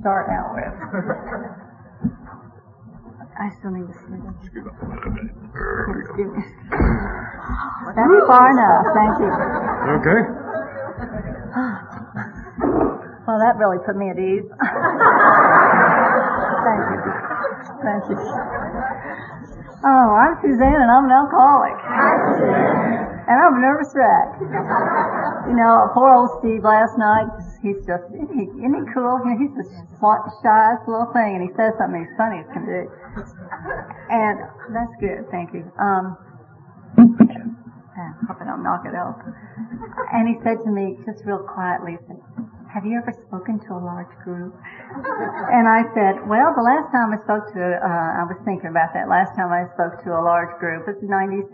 start out with. I still need to see this. That's far enough. Thank you. Okay. Well, that really put me at ease. Thank you. Thank you. Oh, I'm Suzanne and I'm an alcoholic. And I'm a nervous wreck. You know, poor old Steve last night, he's just, isn't he, isn't he cool? He's the shyest little thing and he says something as funny as can do. And that's good, thank you. Um, I hope I don't knock it out. And he said to me, just real quietly, said, have you ever spoken to a large group? And I said, well, the last time I spoke to, uh, I was thinking about that. Last time I spoke to a large group was 97.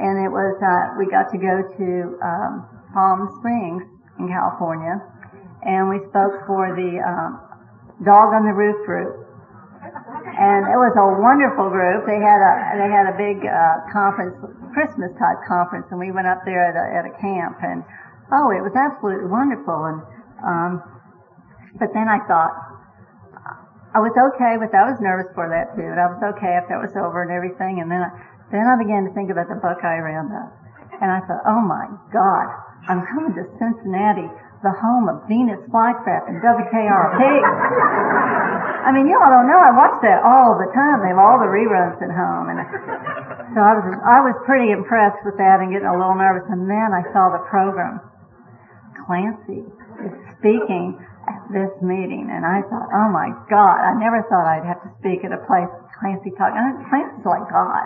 And it was, uh, we got to go to, um, Palm Springs in California. And we spoke for the, um, Dog on the Roof group. And it was a wonderful group. They had a, they had a big, uh, conference, Christmas type conference, and we went up there at a, at a camp and, oh, it was absolutely wonderful. And um, but then I thought I was okay with. I was nervous for that too. And I was okay after it was over and everything. And then I, then I began to think about the Buckeye Roundup, and I thought, oh my God, I'm coming to Cincinnati, the home of Venus Flytrap and WKRP. I mean, y'all don't know. I watch that all the time. They have all the reruns at home, and so I was I was pretty impressed with that and getting a little nervous. And then I saw the program. Clancy is speaking at this meeting, and I thought, oh my God, I never thought I'd have to speak at a place Clancy talking. Clancy's like God.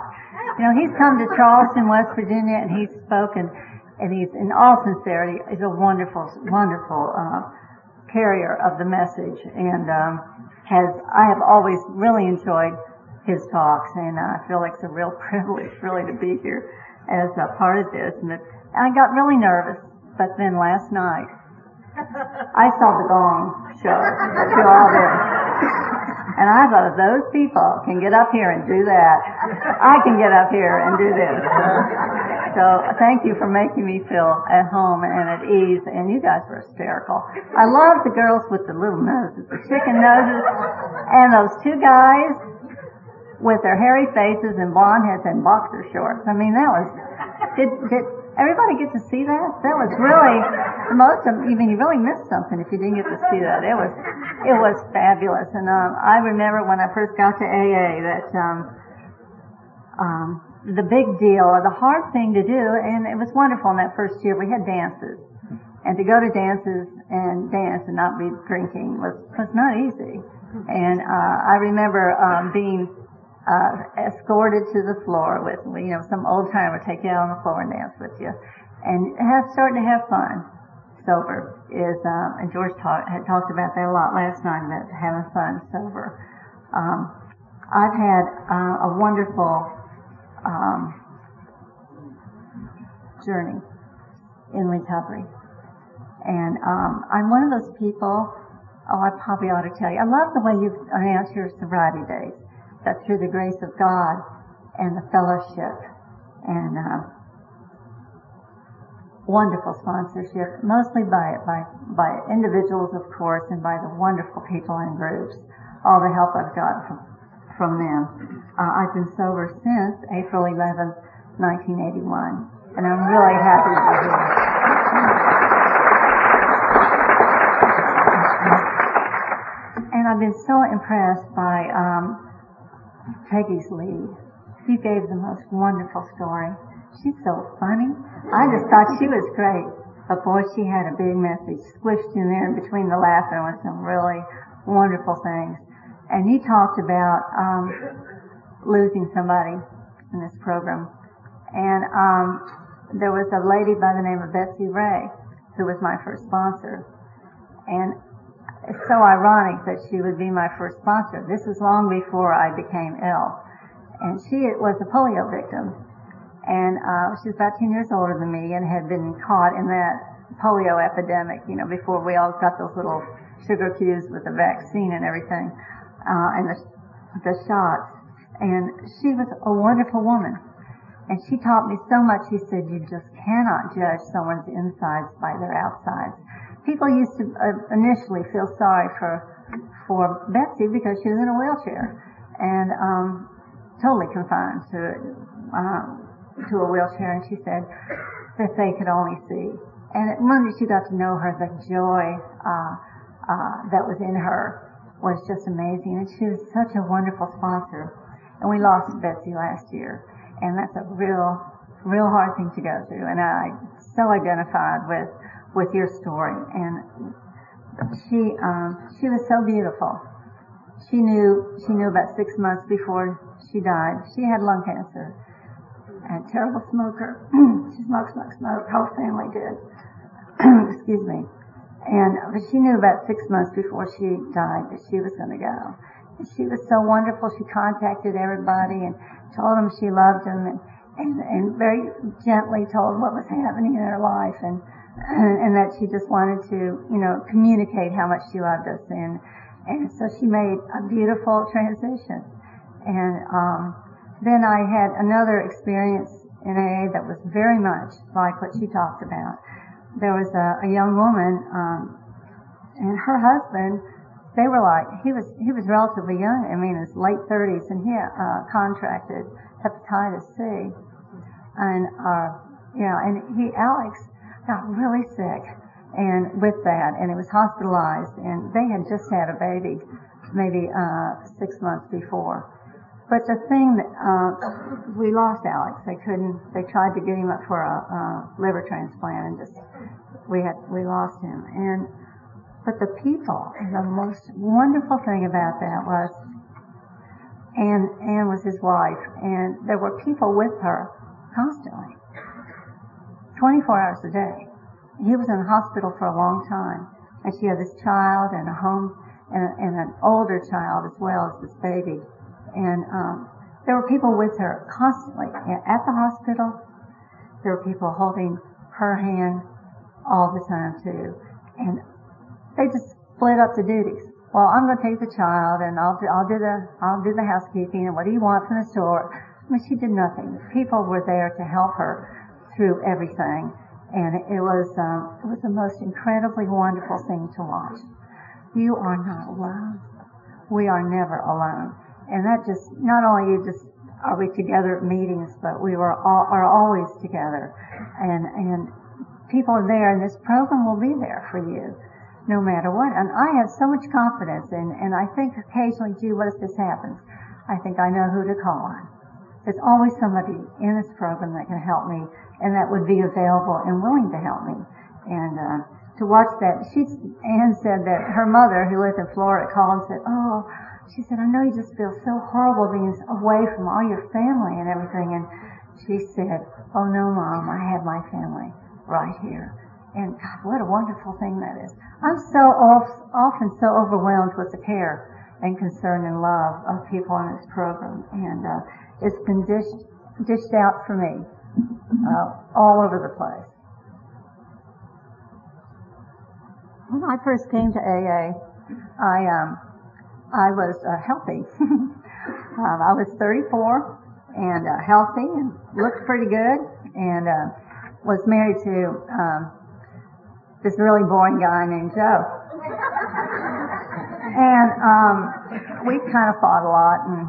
You know, he's come to Charleston, West Virginia, and he's spoken, and he's, in all sincerity, is a wonderful, wonderful uh, carrier of the message, and um, has I have always really enjoyed his talks, and uh, I feel like it's a real privilege, really, to be here as a part of this. And I got really nervous, but then last night I saw the gong show do all this. And I thought if those people can get up here and do that, I can get up here and do this. So thank you for making me feel at home and at ease. And you guys were hysterical. I love the girls with the little noses, the chicken noses, and those two guys with their hairy faces and blonde heads and boxer shorts. I mean, that was, did, did, Everybody get to see that? That was really the most. I mean, you really missed something if you didn't get to see that. It was, it was fabulous. And um, I remember when I first got to AA that um, um, the big deal, or the hard thing to do, and it was wonderful in that first year. We had dances, and to go to dances and dance and not be drinking was was not easy. And uh, I remember um, being uh, escorted to the floor with, you know, some old timer take you out on the floor and dance with you, and have starting to have fun. Sober is, um, and George talk, had talked about that a lot last night about having fun sober. Um, I've had uh, a wonderful um, journey in recovery, and um, I'm one of those people. Oh, I probably ought to tell you. I love the way you announce your sobriety days that through the grace of God and the fellowship and uh, wonderful sponsorship, mostly by, by, by individuals, of course, and by the wonderful people and groups, all the help I've got from, from them. Uh, I've been sober since April 11, 1981, and I'm really happy to be here. And I've been so impressed by um, Peggy's lead. She gave the most wonderful story. She's so funny. I just thought she was great. But boy, she had a big message squished in there in between the laughing with some really wonderful things. And he talked about um, losing somebody in this program. And um, there was a lady by the name of Betsy Ray, who was my first sponsor. And it's so ironic that she would be my first sponsor. This was long before I became ill. And she was a polio victim. And uh, she was about 10 years older than me and had been caught in that polio epidemic, you know, before we all got those little sugar cubes with the vaccine and everything, uh, and the, the shots. And she was a wonderful woman. And she taught me so much. She said, you just cannot judge someone's insides by their outsides. people used to uh, initially feel sorry for for Betsy because she was in a wheelchair and um, totally confined to um, to a wheelchair. And she said that they could only see. And when she got to know her, the joy uh, uh, that was in her was just amazing. And she was such a wonderful sponsor. And we lost Betsy last year, and that's a real, real hard thing to go through. And I so identified with with your story. And she um, she was so beautiful. She knew she knew about six months before she died. She had lung cancer. And terrible smoker. she smoked, smoked, smoked. Whole family did. Excuse me. And but she knew about six months before she died that she was going to go. And she was so wonderful. She contacted everybody and told them she loved them and, and, and very gently told what was happening in her life and and that she just wanted to, you know, communicate how much she loved us. And, and so she made a beautiful transition. And, um, then I had another experience in AA that was very much like what she talked about. There was a, a young woman, um, and her husband, they were like, he was, he was relatively young, I mean, his late thirties, and he, uh, contracted hepatitis C. And, uh, you know, and he, Alex, got really sick and with that and he was hospitalized and they had just had a baby maybe uh six months before but the thing that uh we lost alex they couldn't they tried to get him up for a, a liver transplant and just we had we lost him and but the people the most wonderful thing about that was and Anne was his wife and there were people with her constantly 24 hours a day. He was in the hospital for a long time, and she had this child and a home and, and an older child as well as this baby. And um, there were people with her constantly at the hospital. There were people holding her hand all the time too, and they just split up the duties. Well, I'm going to take the child, and I'll do, I'll do the I'll do the housekeeping. And what do you want from the store? I mean, she did nothing. People were there to help her through everything. And it was, um, it was the most incredibly wonderful thing to watch. You are not alone. We are never alone. And that just, not only you just, are we together at meetings, but we were all, are always together. And, and people are there and this program will be there for you no matter what. And I have so much confidence in, and I think occasionally, gee, what if this happens? I think I know who to call on. There's always somebody in this program that can help me and that would be available and willing to help me. And uh, to watch that, she Anne said that her mother, who lived in Florida, called and said, "Oh." She said, I know you just feel so horrible being away from all your family and everything. And she said, Oh no, mom, I have my family right here. And God, what a wonderful thing that is. I'm so often so overwhelmed with the care and concern and love of people in this program. And uh, it's been dished, dished out for me uh, all over the place. When I first came to AA, I um, I was uh, healthy. um, I was 34 and uh, healthy and looked pretty good, and uh, was married to um, this really boring guy named Joe. and um, we kind of fought a lot, and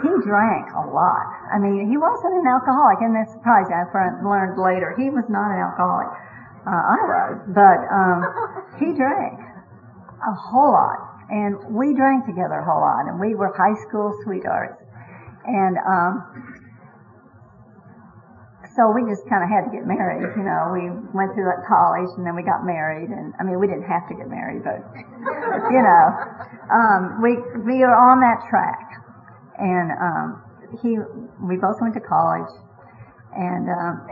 he drank a lot. I mean, he wasn't an alcoholic, and that's surprising. I learned later he was not an alcoholic. Uh, I was, but um, he drank a whole lot, and we drank together a whole lot, and we were high school sweethearts. And um, so we just kind of had to get married. You know, we went through like college and then we got married. And I mean, we didn't have to get married, but you know, um, we we are on that track. And um, he, we both went to college, and um,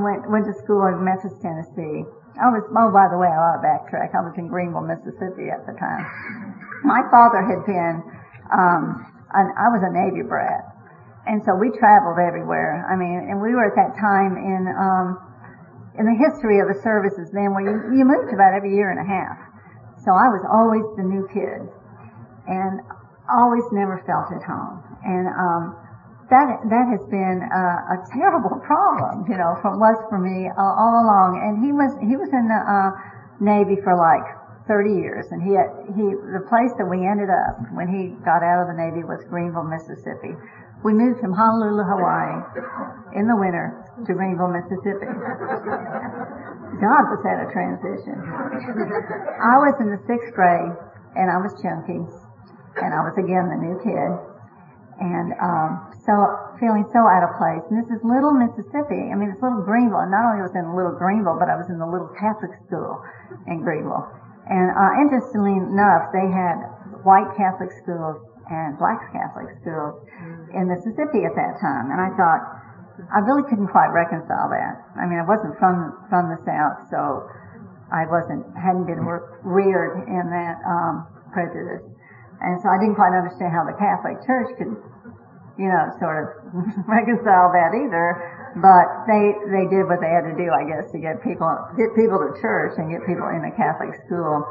went went to school in Memphis, Tennessee. I was oh by the way, I ought to backtrack. I was in Greenville, Mississippi at the time. My father had been, um, an, I was a Navy brat, and so we traveled everywhere. I mean, and we were at that time in um, in the history of the services then where you, you moved about every year and a half. So I was always the new kid, and always never felt at home. And um, that that has been uh, a terrible problem, you know, from was for me uh, all along. And he was he was in the uh, Navy for like 30 years, and he had, he the place that we ended up when he got out of the Navy was Greenville, Mississippi. We moved from Honolulu, Hawaii, in the winter to Greenville, Mississippi. God was at a transition. I was in the sixth grade, and I was chunky, and I was again the new kid, and um, so feeling so out of place. And this is Little Mississippi. I mean, it's Little Greenville. And not only was I in Little Greenville, but I was in the Little Catholic School in Greenville. And uh, interestingly enough, they had white Catholic schools and black Catholic schools in Mississippi at that time. And I thought, I really couldn't quite reconcile that. I mean, I wasn't from from the South, so I wasn't hadn't been reared in that um, prejudice. And so I didn't quite understand how the Catholic Church could, you know, sort of reconcile that either. But they they did what they had to do, I guess, to get people get people to church and get people in a Catholic school.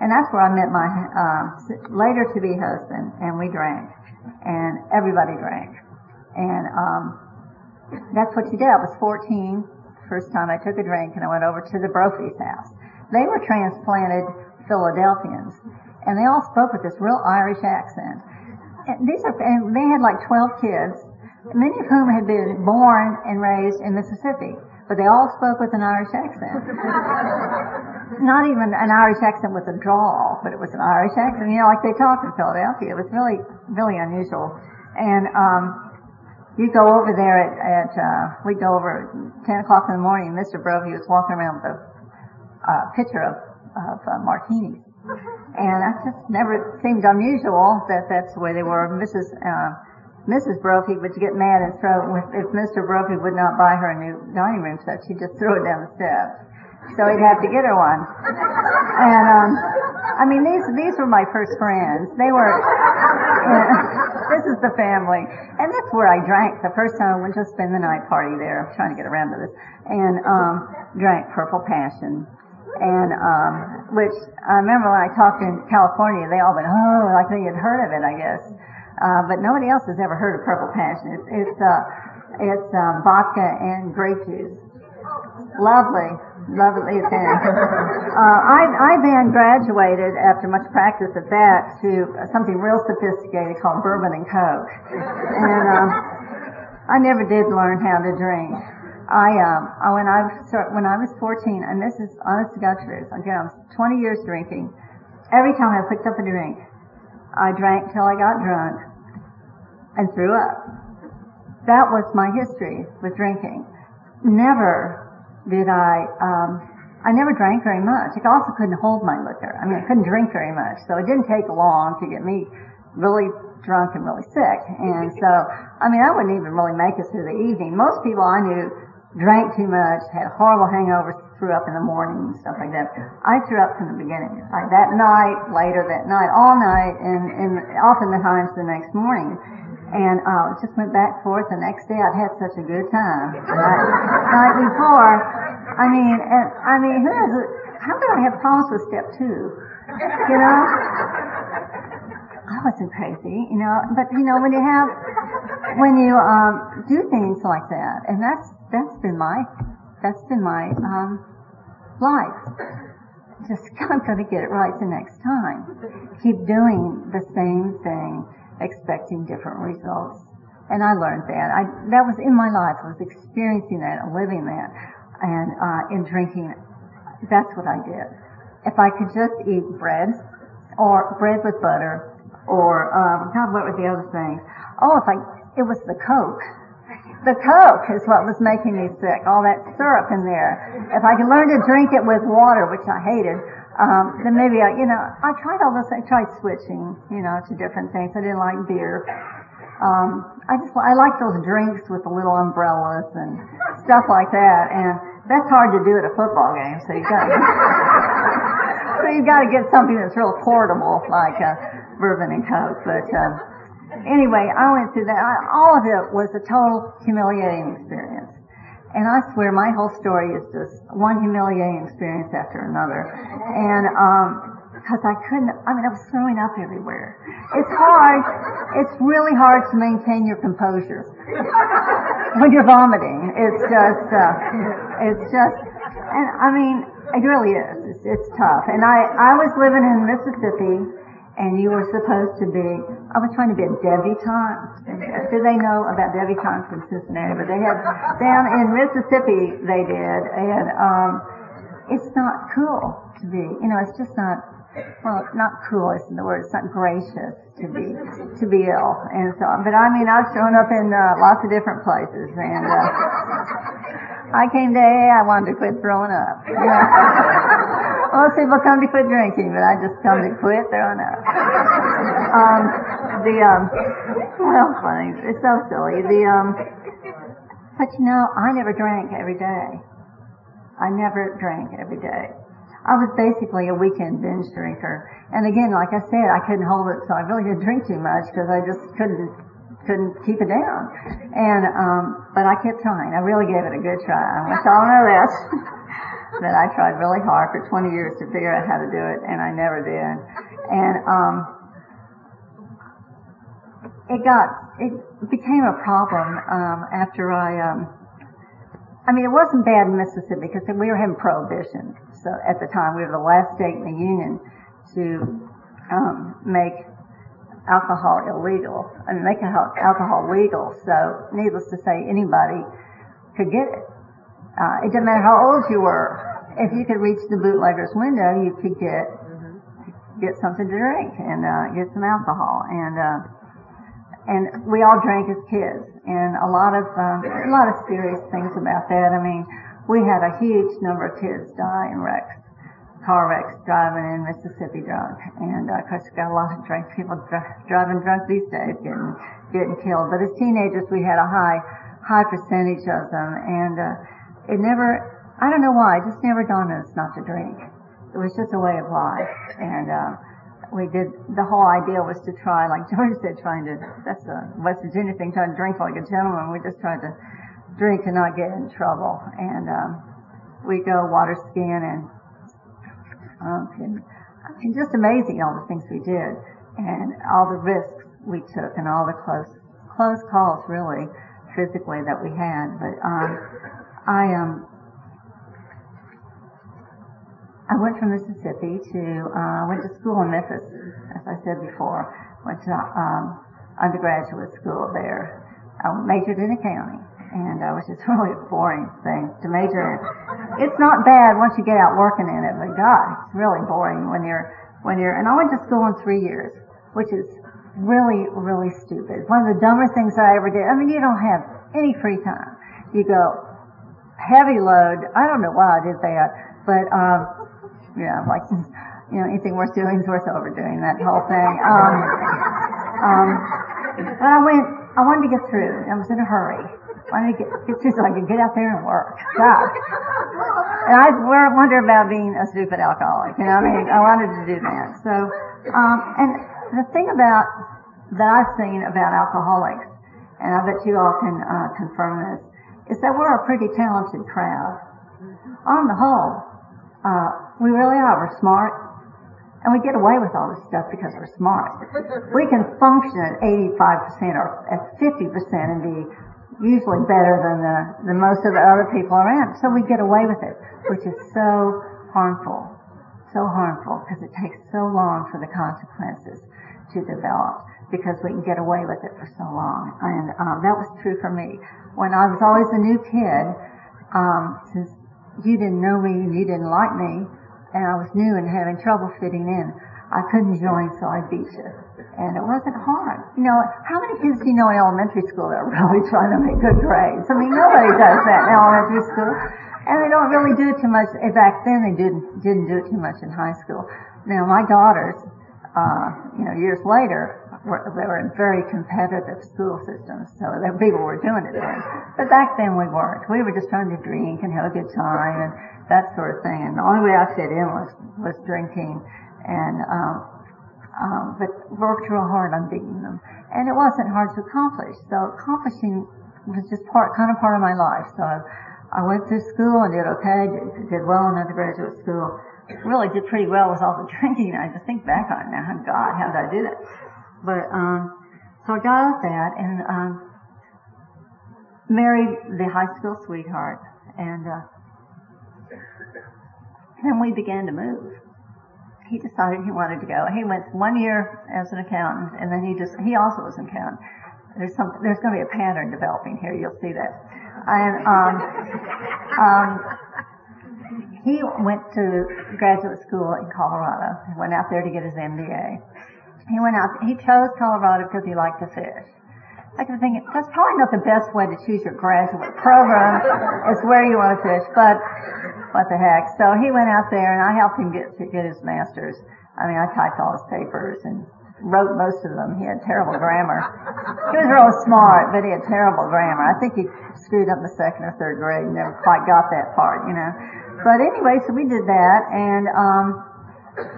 And that's where I met my uh, later to be husband, and we drank, and everybody drank, and um, that's what you did. I was 14, first time I took a drink, and I went over to the Brophy's house. They were transplanted Philadelphians, and they all spoke with this real Irish accent. And these are, and they had like 12 kids, many of whom had been born and raised in Mississippi, but they all spoke with an Irish accent. Not even an Irish accent with a drawl, but it was an Irish accent, you know, like they talk in Philadelphia. It was really, really unusual. And, um, you go over there at, at uh, we go over at 10 o'clock in the morning and Mr. Brophy was walking around with a uh, pitcher of, of uh, martinis. And that just never seemed unusual that that's the way they were. Mrs. Uh, Mrs. Brophy would get mad and throw, if Mr. Brophy would not buy her a new dining room set, she'd just throw it down the steps. So he'd have to get her one. And, um, I mean, these, these were my first friends. They were, this is the family. And that's where I drank the first time I went to spend the night party there. I'm trying to get around to this. And, um, drank Purple Passion and um, which I remember when I talked in California, they all went, oh, like they had heard of it, I guess. Uh, but nobody else has ever heard of Purple Passion. It's it's uh, it's um, vodka and grape juice. Lovely, lovely thing. uh, I I then graduated after much practice at that to something real sophisticated called bourbon and coke, and uh, I never did learn how to drink. I um when I was when I was 14, and this is honest to God truth. Again, I was 20 years drinking. Every time I picked up a drink, I drank till I got drunk and threw up. That was my history with drinking. Never did I. Um, I never drank very much. I also couldn't hold my liquor. I mean, I couldn't drink very much, so it didn't take long to get me really drunk and really sick. And so, I mean, I wouldn't even really make it through the evening. Most people I knew drank too much, had horrible hangovers, threw up in the morning and stuff like that. I threw up from the beginning. Like that night, later that night, all night, and, and often the times the next morning. And uh, just went back forth. The next day, I'd had such a good time. The night, night before, I mean, and I mean, who has? How could I have problems with step two? You know, I wasn't crazy, you know, but you know, when you have, when you um, do things like that, and that's that's been my that's been my um, life. Just I'm going to get it right the next time. Keep doing the same thing, expecting different results. And I learned that. I that was in my life. I was experiencing that living that, and uh, in drinking. That's what I did. If I could just eat bread, or bread with butter, or um, God, what were the other things? Oh, if I it was the Coke the Coke is what was making me sick, all that syrup in there. If I could learn to drink it with water, which I hated, um, then maybe I, you know, I tried all this, I tried switching, you know, to different things. I didn't like beer. Um, I just, I like those drinks with the little umbrellas and stuff like that, and that's hard to do at a football game, so you got so you've got to get something that's real portable, like uh, bourbon and Coke, but, uh, Anyway, I went through that. I, all of it was a total humiliating experience. And I swear my whole story is just one humiliating experience after another. And, um, cause I couldn't, I mean, I was throwing up everywhere. It's hard, it's really hard to maintain your composure when you're vomiting. It's just, uh, it's just, and I mean, it really is. It's, it's tough. And I, I was living in Mississippi, and you were supposed to be, I was trying to be a debutante. Do they know about debutantes in Cincinnati? But they had, down in Mississippi, they did, and, um, it's not cool to be, you know, it's just not, well, not cool isn't the word. It's not gracious to be to be ill, and so. on. But I mean, I've shown up in uh, lots of different places, and uh, I came to AA. I wanted to quit throwing up. You know? Most people come to quit drinking, but I just come to quit throwing up. Um, the um, well, funny. It's so silly. The um, but you know, I never drank every day. I never drank every day. I was basically a weekend binge drinker. And again, like I said, I couldn't hold it, so I really didn't drink too much because I just couldn't couldn't keep it down. And um, but I kept trying. I really gave it a good try. I y'all know that. that I tried really hard for 20 years to figure out how to do it, and I never did. And um, it got it became a problem um, after I. Um, I mean, it wasn't bad in Mississippi because we were having prohibition. So at the time, we were the last state in the union to um, make alcohol illegal I and make alcohol legal. So, needless to say, anybody could get it. Uh, it didn't matter how old you were. If you could reach the bootlegger's window, you could get get something to drink and uh, get some alcohol. And uh, and we all drank as kids, and a lot of um, a lot of serious things about that. I mean, we had a huge number of kids die in wrecks, car wrecks, driving in Mississippi drunk, and uh, of course, we got a lot of drunk people dr- driving drunk these days, getting getting killed. But as teenagers, we had a high high percentage of them, and uh, it never. I don't know why. It just never dawned on us not to drink. It was just a way of life, and. Uh, we did the whole idea was to try, like George said, trying to that's a West Virginia thing, trying to drink like a gentleman. We just tried to drink and not get in trouble. And um, we go water skiing and, um, and, and just amazing all the things we did and all the risks we took and all the close close calls really physically that we had. But um, I um I went from Mississippi to uh, went to school in Memphis, as I said before. Went to um, undergraduate school there. I majored in accounting, and uh, which is really a boring thing to major in. It's not bad once you get out working in it, but God, it's really boring when you're when you're. And I went to school in three years, which is really really stupid. One of the dumber things I ever did. I mean, you don't have any free time. You go heavy load. I don't know why I did that, but um, yeah, like, you know, anything worth doing is worth overdoing, that whole thing. Um, um, but I went, I wanted to get through. I was in a hurry. I wanted to get, get through so I could get out there and work. God. And I wonder about being a stupid alcoholic. You know, I mean, I wanted to do that. So, um, and the thing about, that I've seen about alcoholics, and I bet you all can uh, confirm this, is that we're a pretty talented crowd. On the whole, uh, we really are. We're smart. And we get away with all this stuff because we're smart. We can function at 85% or at 50% and be usually better than the, the most of the other people around. So we get away with it, which is so harmful. So harmful because it takes so long for the consequences to develop because we can get away with it for so long. And um, that was true for me. When I was always a new kid, um, since you didn't know me and you didn't like me, and I was new and having trouble fitting in. I couldn't join, so I beat you. And it wasn't hard. You know, how many kids do you know in elementary school that are really trying to make good grades? I mean, nobody does that in elementary school. And they don't really do it too much. Back then, they didn't, didn't do it too much in high school. Now, my daughters, uh, you know, years later, were, they were in very competitive school systems, so there people were doing it then. But back then we weren't. We were just trying to drink and have a good time and that sort of thing. And the only way I fit in was was drinking, and um, um, but worked real hard on beating them. And it wasn't hard to accomplish. So accomplishing was just part, kind of part of my life. So I, I went through school and did okay, did, did well in undergraduate school. Really did pretty well with all the drinking. I just think back on it now. God, how did I do that? But um, so I got out of that and um, married the high school sweetheart, and uh, then we began to move. He decided he wanted to go. He went one year as an accountant, and then he just he also was an accountant. There's some there's going to be a pattern developing here. You'll see that. And um, um, he went to graduate school in Colorado. He went out there to get his MBA. He went out, he chose Colorado because he liked to fish. I can think that's probably not the best way to choose your graduate program. it's where you want to fish, but what the heck. So he went out there and I helped him get to get his master's. I mean, I typed all his papers and wrote most of them. He had terrible grammar. He was real smart, but he had terrible grammar. I think he screwed up the second or third grade and never quite got that part, you know. But anyway, so we did that, and um,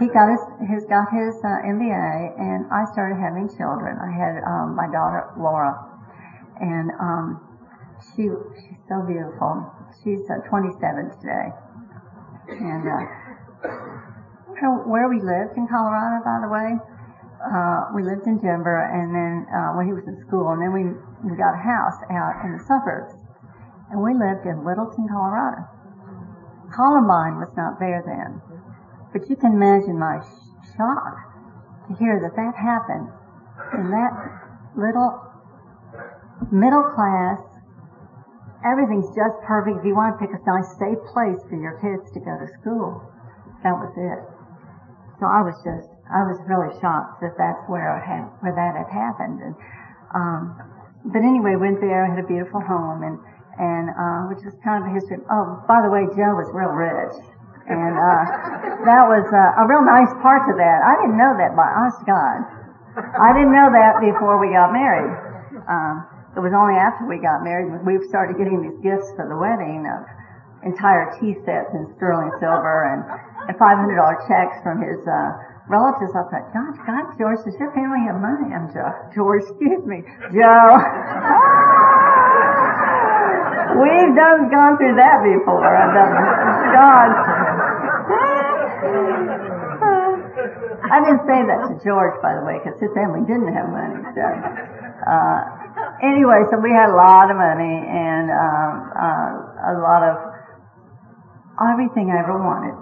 he got his, he's got his uh, MBA, and I started having children. I had um, my daughter Laura, and um, she she's so beautiful. She's uh, 27 today, and uh, where we lived in Colorado, by the way, uh, we lived in Denver, and then uh, when he was in school, and then we we got a house out in the suburbs, and we lived in Littleton, Colorado. Columbine was not there then. But you can imagine my shock to hear that that happened in that little middle class. Everything's just perfect. If you want to pick a nice safe place for your kids to go to school, that was it. So I was just, I was really shocked that that's where it had, where that had happened. And, um, but anyway, went there, had a beautiful home, and and uh, which is kind of a history. Oh, by the way, Joe was real rich, and uh, that was uh, a real nice part to that. I didn't know that, by honest God, I didn't know that before we got married. Um, it was only after we got married we started getting these gifts for the wedding of entire tea sets in sterling silver and, and $500 checks from his uh, relatives. I thought, God, God, George, does your family have money? I'm Joe. George, excuse me, Joe. We've done gone through that before. I've done God. I didn't say that to George, by the way, because his family didn't have money. So, uh, anyway, so we had a lot of money and um, uh, a lot of everything I ever wanted.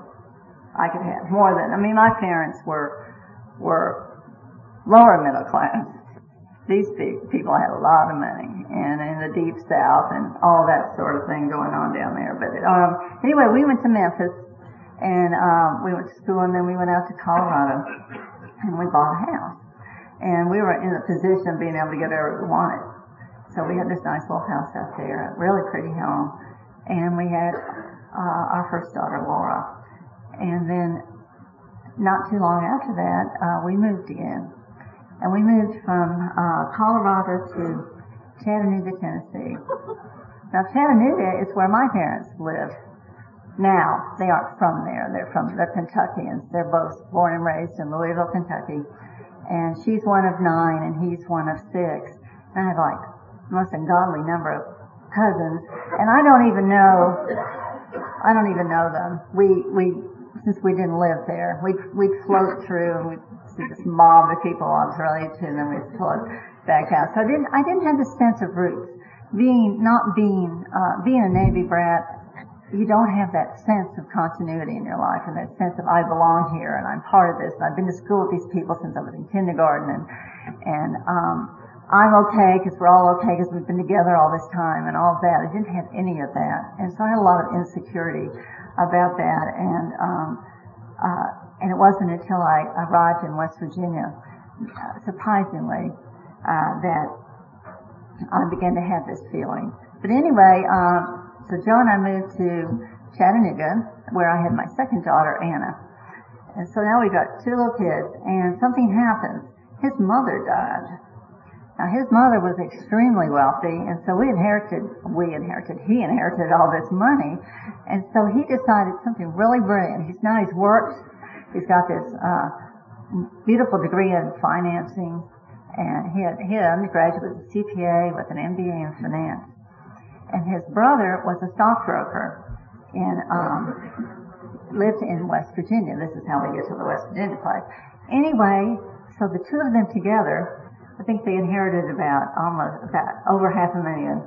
I could have more than. I mean, my parents were were lower middle class, these people had a lot of money and in the deep south and all that sort of thing going on down there. But um, anyway, we went to Memphis and um, we went to school and then we went out to Colorado and we bought a house. And we were in a position of being able to get whatever we wanted. So we had this nice little house out there, a really pretty home. And we had uh, our first daughter, Laura. And then not too long after that, uh, we moved again and we moved from uh, Colorado to Chattanooga, Tennessee. Now, Chattanooga is where my parents live. Now, they aren't from there. They're from, they're Kentuckians. They're both born and raised in Louisville, Kentucky. And she's one of nine and he's one of six. And I have like most ungodly number of cousins. And I don't even know, I don't even know them. We, we, since we didn't live there, we'd, we'd float through and we'd see this mob of people I was related to, and then we pull it back out. So I didn't, I didn't have the sense of roots. Being, not being, uh, being a Navy brat, you don't have that sense of continuity in your life and that sense of I belong here and I'm part of this. And I've been to school with these people since I was in kindergarten and, and, um, I'm okay because we're all okay because we've been together all this time and all that. I didn't have any of that. And so I had a lot of insecurity about that and, um, uh, and it wasn't until I arrived in West Virginia, uh, surprisingly, uh, that I began to have this feeling. But anyway, um, so Joe and I moved to Chattanooga, where I had my second daughter, Anna. And so now we've got two little kids, and something happens. His mother died. Now his mother was extremely wealthy, and so we inherited, we inherited, he inherited all this money, and so he decided something really brilliant. He's now he's worked He's got this uh, beautiful degree in financing, and he had, he had undergraduate CPA with an MBA in finance. And his brother was a stockbroker in um, lived in West Virginia. This is how we get to the West Virginia place. Anyway, so the two of them together, I think they inherited about almost about over half a million.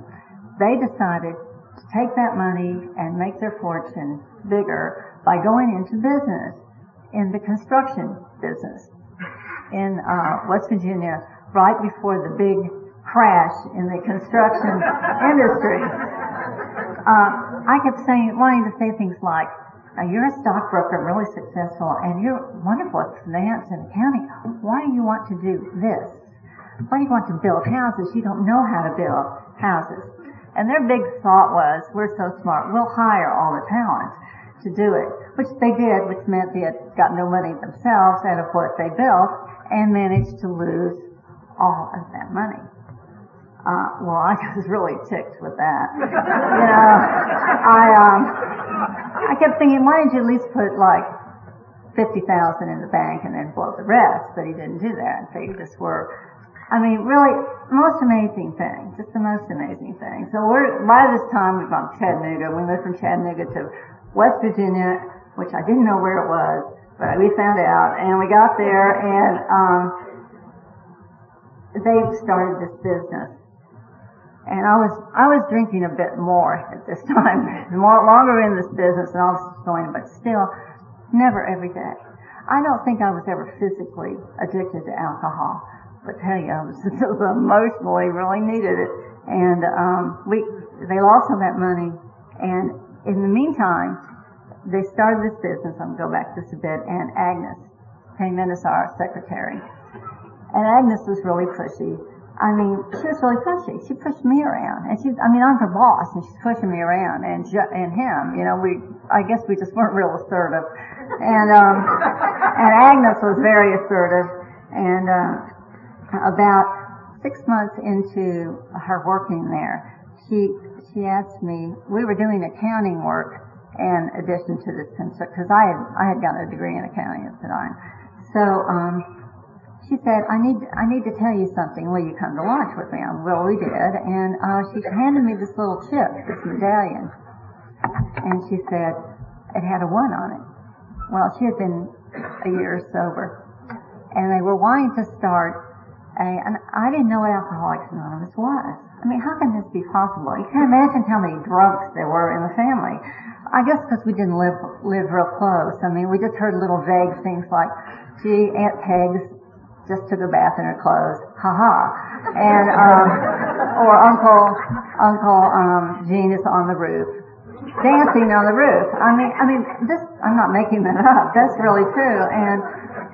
They decided to take that money and make their fortune bigger by going into business in the construction business in uh, West Virginia right before the big crash in the construction industry. Uh, I kept saying, wanting to say things like, you're a stockbroker, really successful, and you're wonderful at finance and accounting. Why do you want to do this? Why do you want to build houses? You don't know how to build houses. And their big thought was, we're so smart, we'll hire all the talent to do it, which they did, which meant they had got no money themselves out of what they built and managed to lose all of that money. Uh, well, I was really ticked with that. you know, I um, I kept thinking, why didn't you at least put like fifty thousand in the bank and then blow the rest? But he didn't do that. They just were. I mean, really, most amazing thing, just the most amazing thing. So we're by this time we've gone to Chattanooga. We moved from Chattanooga to West Virginia, which I didn't know where it was, but we found out, and we got there, and um, they started this business and I was I was drinking a bit more at this time, more longer in this business, and I was going, but still, never every day. I don't think I was ever physically addicted to alcohol, but tell you, I was emotionally really needed it, and um, we they lost all that money, and in the meantime, they started this business. I'm gonna go back just a bit, and Agnes came in as our secretary, and Agnes was really pushy I mean, she was really pushy. She pushed me around, and she, I mean, I'm her boss, and she's pushing me around, and and him, you know, we, I guess we just weren't real assertive, and um, and Agnes was very assertive, and uh, about six months into her working there, she she asked me, we were doing accounting work in addition to this because I had I had gotten a degree in accounting at the time, so um she said, I need, I need to tell you something. Will you come to lunch with me? Well, we did. And, uh, she handed me this little chip, this medallion. And she said, it had a one on it. Well, she had been a year sober. And they were wanting to start a, and I didn't know what Alcoholics Anonymous was. I mean, how can this be possible? You can't imagine how many drunks there were in the family. I guess because we didn't live live real close. I mean, we just heard little vague things like, "Gee, Aunt Peg's just took a bath in her clothes. Ha ha. And, um, or Uncle, Uncle, um, Gene is on the roof. Dancing on the roof. I mean, I mean, this, I'm not making that up. That's really true. And,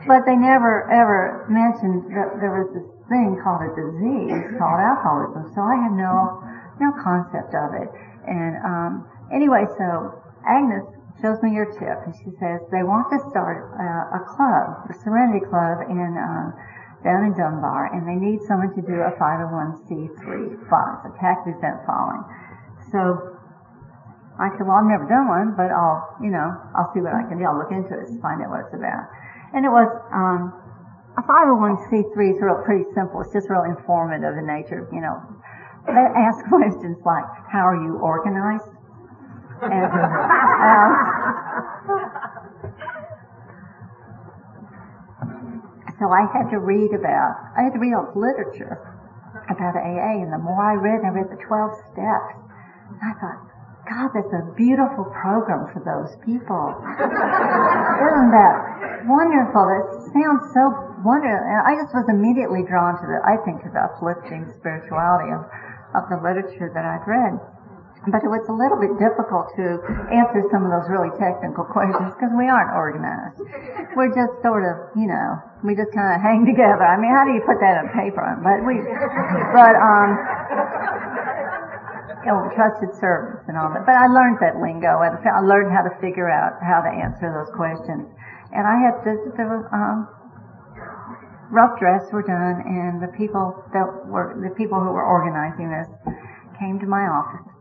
but they never ever mentioned that there was this thing called a disease called alcoholism. So I had no, no concept of it. And, um, anyway, so Agnes shows me your tip, and she says they want to start uh, a club, the Serenity Club, in uh, down in Dunbar, and they need someone to do a 501c3 fund, a tax-exempt filing. So I said, well, I've never done one, but I'll, you know, I'll see what I can do. I'll look into it to find out what it's about. And it was um, a 501c3 is real pretty simple. It's just real informative in nature. You know, they ask questions like, how are you organized? And, um, so I had to read about, I had to read all literature about AA, and the more I read, I read the 12 steps. I thought, God, that's a beautiful program for those people. Isn't that wonderful? That sounds so wonderful. And I just was immediately drawn to the, I think, to the uplifting spirituality of, of the literature that I'd read but it was a little bit difficult to answer some of those really technical questions because we aren't organized. We're just sort of, you know, we just kind of hang together. I mean, how do you put that on paper? But we, but um, you know, trusted servants and all that. But I learned that lingo and I learned how to figure out how to answer those questions. And I had this, the um, rough drafts were done, and the people that were the people who were organizing this came to my office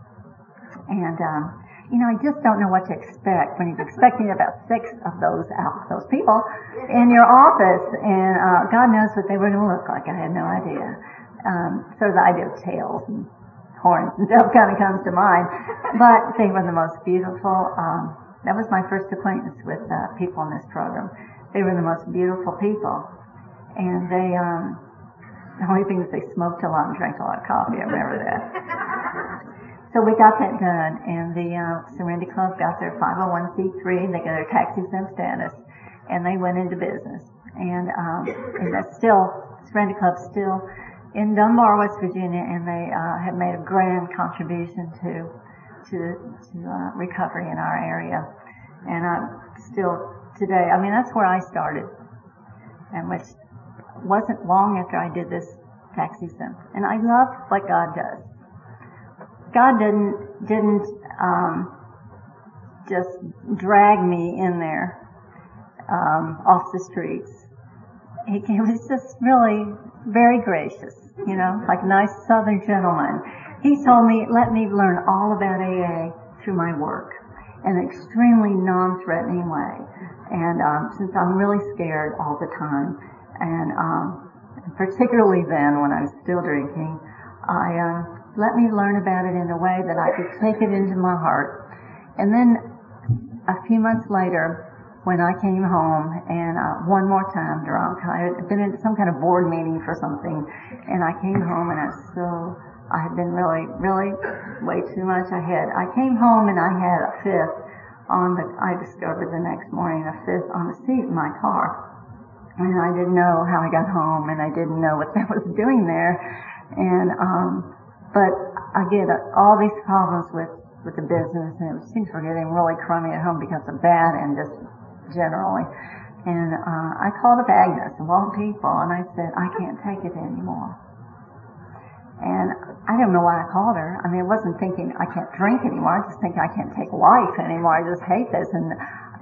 and, um, you know, I just don't know what to expect when you're expecting about six of those out, those people in your office, and uh, God knows what they were going to look like. I had no idea. Um, sort of the idea of tails and horns and stuff kind of comes to mind, but they were the most beautiful. Um, that was my first acquaintance with uh, people in this program. They were the most beautiful people, and they. Um, the only thing is they smoked a lot and drank a lot of coffee. I remember that. so we got that done, and the uh, Serenity Club got their 501c3, and they got their tax exempt status, and they went into business. And um, and that's still Serenity Club still in Dunbar, West Virginia, and they uh, have made a grand contribution to to to uh, recovery in our area. And I'm still today. I mean, that's where I started, and which wasn't long after I did this tax exempt. And I love what God does. God didn't didn't um, just drag me in there um, off the streets. He, he was just really very gracious, you know, like a nice Southern gentleman. He told me, let me learn all about AA through my work in an extremely non-threatening way. And um, since I'm really scared all the time, and um, particularly then when I was still drinking, I um, let me learn about it in a way that I could take it into my heart. And then a few months later, when I came home and uh, one more time drunk, I had been in some kind of board meeting for something, and I came home and I was so I had been really, really way too much. I had I came home and I had a fifth on the I discovered the next morning a fifth on the seat in my car. And I didn't know how I got home and I didn't know what that was doing there. And um but get all these problems with, with the business and things were getting really crummy at home because of that and just generally. And uh, I called up Agnes of all people and I said, I can't take it anymore. And I don't know why I called her. I mean, I wasn't thinking I can't drink anymore. I just think I can't take life anymore. I just hate this. And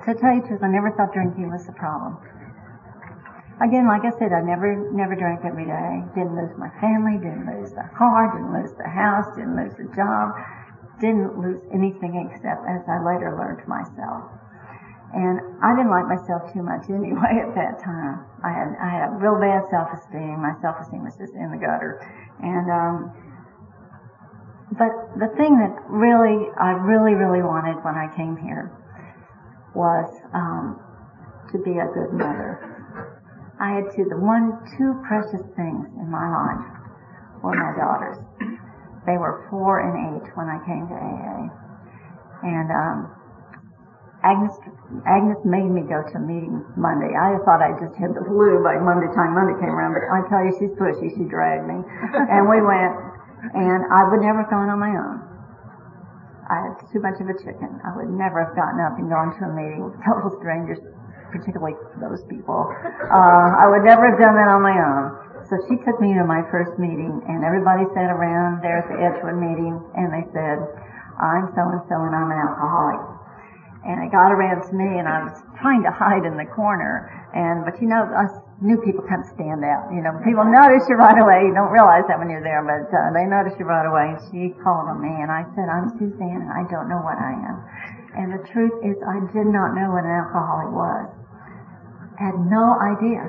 to tell you the truth, I never thought drinking was the problem again, like I said, I never, never drank every day. Didn't lose my family, didn't lose the car, didn't lose the house, didn't lose the job, didn't lose anything except as I later learned myself. And I didn't like myself too much anyway at that time. I had, I had a real bad self-esteem. My self-esteem was just in the gutter. And, um, but the thing that really, I really, really wanted when I came here was, um, to be a good mother I had two, the one, two precious things in my life were my daughters. They were four and eight when I came to AA. And, um, Agnes, Agnes made me go to a meeting Monday. I thought I just had the flu by Monday time Monday came around, but I tell you, she's pushy. She dragged me. and we went, and I would never have gone on my own. I had too much of a chicken. I would never have gotten up and gone to a meeting with total strangers particularly those people. Uh, I would never have done that on my own. So she took me to my first meeting, and everybody sat around there at the Edgewood meeting, and they said, I'm so and so, and I'm an alcoholic. And it got around to me, and I was trying to hide in the corner. And but you know, us new people kind of stand out. You know, people notice you right away. You don't realize that when you're there, but uh, they notice you right away. And she called on me, and I said, "I'm Suzanne, I don't know what I am." And the truth is, I did not know what an alcoholic was had no idea.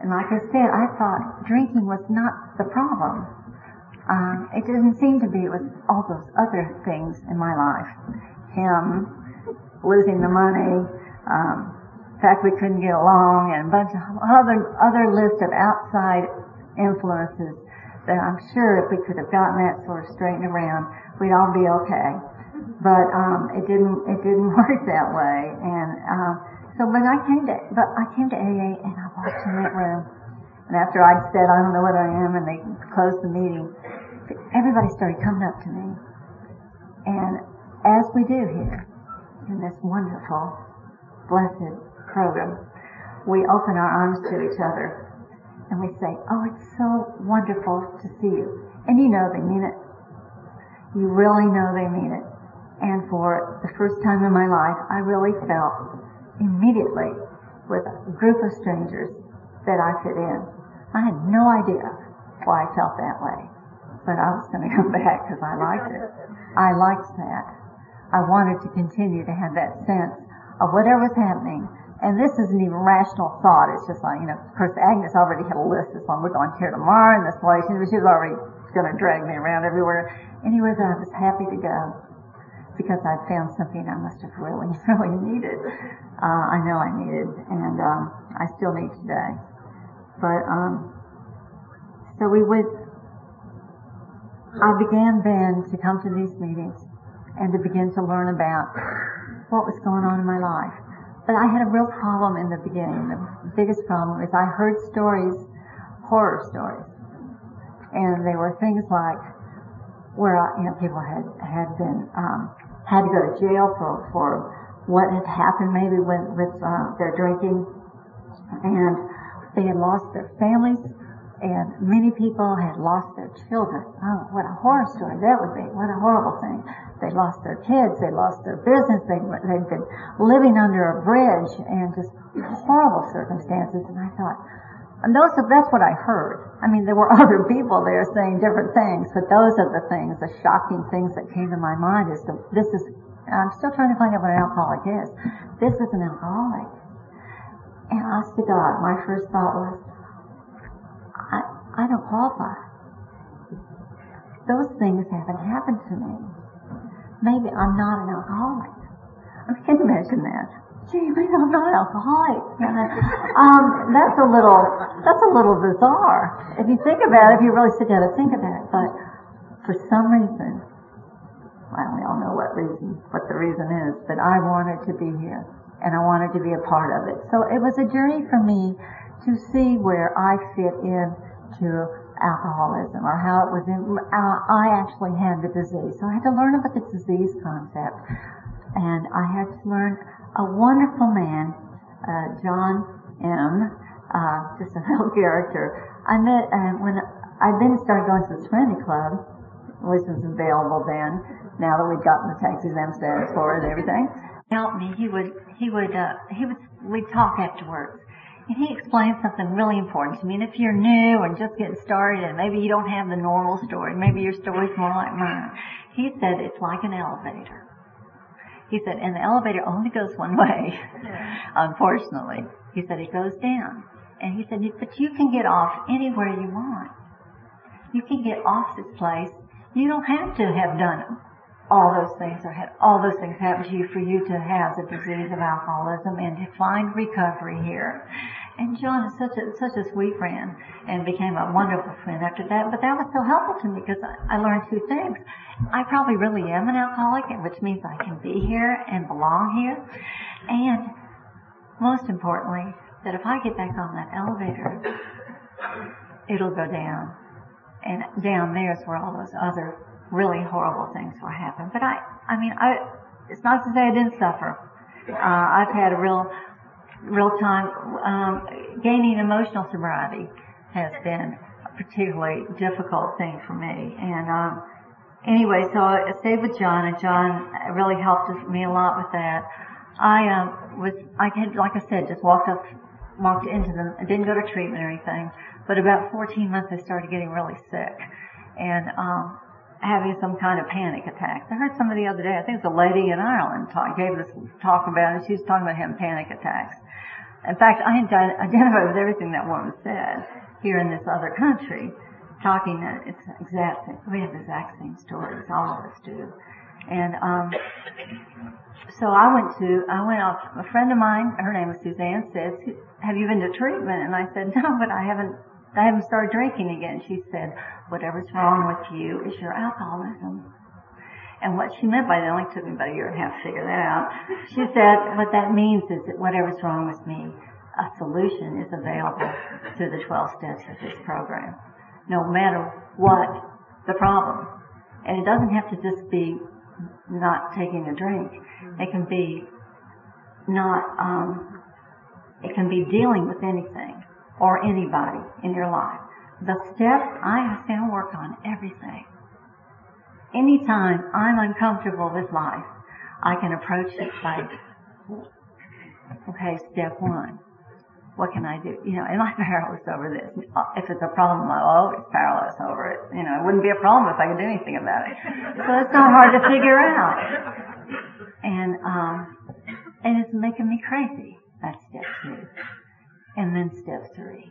And like I said, I thought drinking was not the problem. Um, it didn't seem to be. It was all those other things in my life. Him, losing the money, um, fact we couldn't get along, and a bunch of other, other list of outside influences that I'm sure if we could have gotten that sort of straightened around, we'd all be okay. But um, it didn't. It didn't work that way, and uh, so when I came to, but I came to AA and I walked in that room, and after I'd said I don't know what I am, and they closed the meeting, everybody started coming up to me, and as we do here in this wonderful, blessed program, we open our arms to each other, and we say, "Oh, it's so wonderful to see you," and you know they mean it. You really know they mean it. And for the first time in my life, I really felt immediately with a group of strangers that I fit in. I had no idea why I felt that way, but I was going to come back because I liked it. I liked that. I wanted to continue to have that sense of whatever was happening. And this isn't even rational thought. It's just like, you know, of course Agnes already had a list. It's like, we're going here tomorrow in this place. She was already going to drag me around everywhere. Anyways, I was happy to go because I found something I must have really, really needed. Uh, I know I needed, and um, I still need today. But um, so we would. I began then to come to these meetings and to begin to learn about what was going on in my life. But I had a real problem in the beginning. The biggest problem is I heard stories, horror stories. And they were things like where, you know, people had, had been, um, had to go to jail for, for what had happened maybe with, with uh, their drinking. And they had lost their families and many people had lost their children. Oh, what a horror story that would be. What a horrible thing. They lost their kids, they lost their business, they, they'd been living under a bridge and just horrible circumstances. And I thought, and those are, that's what I heard. I mean, there were other people there saying different things, but those are the things, the shocking things that came to my mind is the, this is, I'm still trying to find out what an alcoholic is. This is an alcoholic. And honest to God, my first thought was, I, I don't qualify. Those things haven't happened to me. Maybe I'm not an alcoholic. I can you imagine that? Gee, maybe I'm not an alcoholic. um, that's a little, that's a little bizarre. If you think about it, if you really sit down and think about it, but for some reason, well, we all know what reason, what the reason is, but I wanted to be here and I wanted to be a part of it. So it was a journey for me to see where I fit in to alcoholism or how it was in, uh, I actually had the disease. So I had to learn about the disease concept. And I had to learn a wonderful man, uh, John M., uh, just a real character. I met, uh, when I then started going to the Serenity Club, which was available then, now that we'd gotten the tax exempt status for it and everything. Help me, he would, he would, uh, he would, we'd talk afterwards and he explained something really important to me. And if you're new and just getting started and maybe you don't have the normal story, maybe your story's more like mine. He said it's like an elevator. He said, and the elevator only goes one way, unfortunately. He said it goes down. And he said, but you can get off anywhere you want. You can get off this place. You don't have to have done all those things or had all those things happen to you for you to have the disease of alcoholism and to find recovery here. And John is such a such a sweet friend and became a wonderful friend after that. But that was so helpful to me because I, I learned two things. I probably really am an alcoholic, which means I can be here and belong here. And most importantly, that if I get back on that elevator, it'll go down. And down there is where all those other really horrible things will happen. But I, I mean, I, it's not to say I didn't suffer. Uh, I've had a real, real time, um, gaining emotional sobriety has been a particularly difficult thing for me. And, um, anyway, so I stayed with John and John really helped me a lot with that. I, um, was, I had, like I said, just walked up, walked into them. I didn't go to treatment or anything, but about 14 months I started getting really sick. And, um, having some kind of panic attacks. I heard somebody the other day, I think it was a lady in Ireland, talk, gave this talk about it. She was talking about having panic attacks. In fact, I identify with everything that woman said here in this other country, talking that it's exact same. We have the exact same stories, all of us do. And um, so I went to, I went off. A friend of mine, her name was Suzanne, says, "Have you been to treatment?" And I said, "No, but I haven't I haven't started drinking again. She said, whatever's wrong with you is your alcoholism. And what she meant by that only took me about a year and a half to figure that out. She said, what that means is that whatever's wrong with me, a solution is available through the 12 steps of this program. No matter what the problem. And it doesn't have to just be not taking a drink. It can be not, um, it can be dealing with anything or anybody in your life. The steps I him to work on everything. Anytime I'm uncomfortable with life, I can approach it by, okay, step one. What can I do? You know, am I powerless over this? If it's a problem, I'm always powerless over it. You know, it wouldn't be a problem if I could do anything about it. So it's not hard to figure out. And, um, and it's making me crazy. That's step two. And then step three.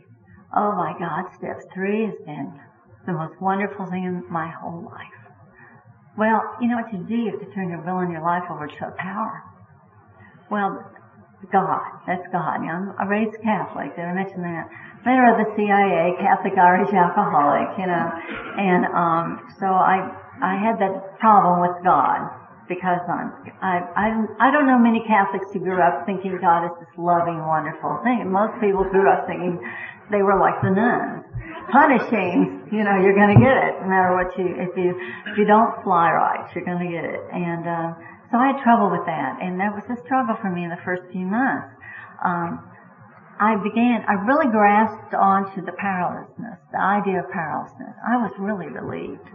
Oh my God, step three has been the most wonderful thing in my whole life. Well, you know what you do? You have to turn your will and your life over to a power. Well, God. That's God. You know, I'm a raised Catholic. Did I mention that? Member of the CIA, Catholic Irish alcoholic, you know. And um so I I had that problem with God because I'm I don't know many Catholics who grew up thinking God is this loving, wonderful thing. Most people grew up thinking they were like the nuns punishing, you know, you're to get it no matter what you, if you, if you don't fly right, you're to get it. And, uh, so I had trouble with that. And that was a struggle for me in the first few months. Um, I began, I really grasped onto the powerlessness, the idea of powerlessness. I was really relieved.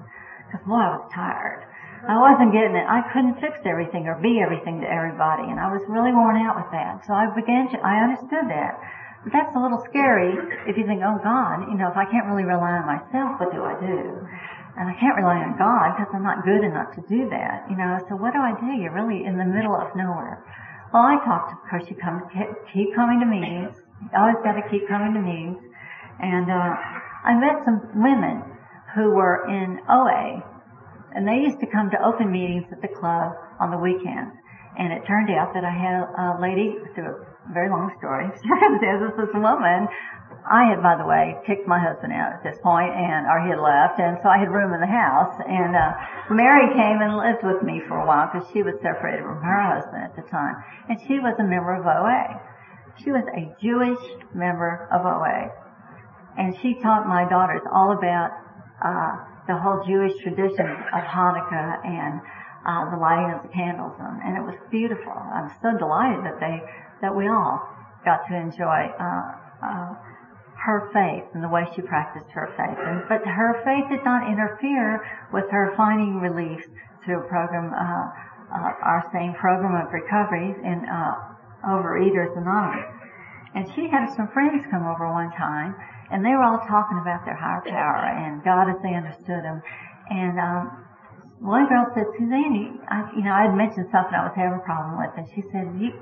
Because boy, I was tired. I wasn't getting it. I couldn't fix everything or be everything to everybody. And I was really worn out with that. So I began to, I understood that But that's a little scary if you think, oh God, you know, if I can't really rely on myself, what do I do? And I can't rely on God because I'm not good enough to do that, you know. So what do I do? You're really in the middle of nowhere. Well, I talked of course, you come, keep coming to meetings. You always got to keep coming to meetings. And, uh, I met some women who were in OA and they used to come to open meetings at the club on the weekends. And it turned out that I had a lady through a very long story, circumstances, this woman, I had, by the way, kicked my husband out at this point, and or he had left, and so I had room in the house. And uh, Mary came and lived with me for a while because she was separated from her husband at the time, and she was a member of OA. She was a Jewish member of OA, and she taught my daughters all about uh, the whole Jewish tradition of Hanukkah and uh, the lighting of the candles, and, and it was beautiful. I'm so delighted that they, that we all got to enjoy uh, uh, her faith and the way she practiced her faith. And, but her faith did not interfere with her finding relief through a program, uh, uh, our same program of recovery in uh, Overeaters Anonymous. And she had some friends come over one time, and they were all talking about their higher power and God as they understood Him. And um, one girl said, Suzanne, I, you know, I had mentioned something I was having a problem with, and she said, you,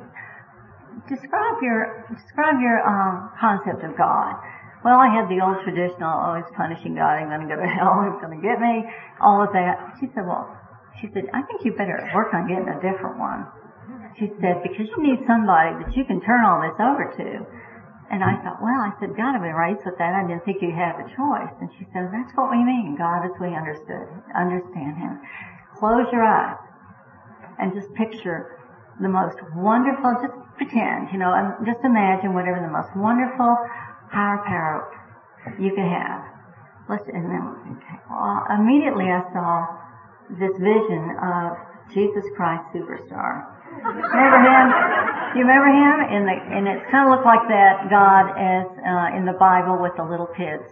describe your, describe your, um, concept of God. Well, I had the old traditional, oh, punishing God, I'm gonna go to hell, he's gonna get me, all of that. She said, well, she said, I think you better work on getting a different one. She said, because you need somebody that you can turn all this over to. And I thought, well, I said, God, I've been raised with that. I didn't think you had a choice. And she said, that's what we mean, God as we understood, understand Him. Close your eyes and just picture the most wonderful, just pretend, you know, and just imagine whatever the most wonderful higher power you could have. Let's, and then, okay. Well, immediately I saw this vision of Jesus Christ Superstar. Remember him? You remember him? In the and it kind of looked like that God as uh, in the Bible with the little kids.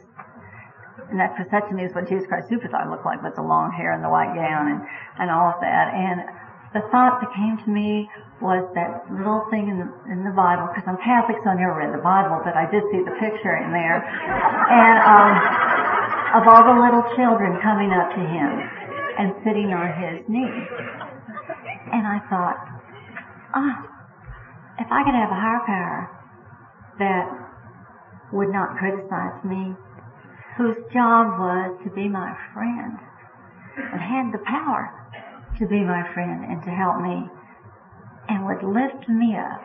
And that, cause that to me is what Jesus Christ Superstar looked like with the long hair and the white gown and, and all of that. And the thought that came to me was that little thing in the, in the Bible, because I'm Catholic, so I never read the Bible, but I did see the picture in there, and um, of all the little children coming up to him and sitting on his knee. And I thought, ah, if I could have a higher power that would not criticize me, whose job was to be my friend and had the power to be my friend and to help me and would lift me up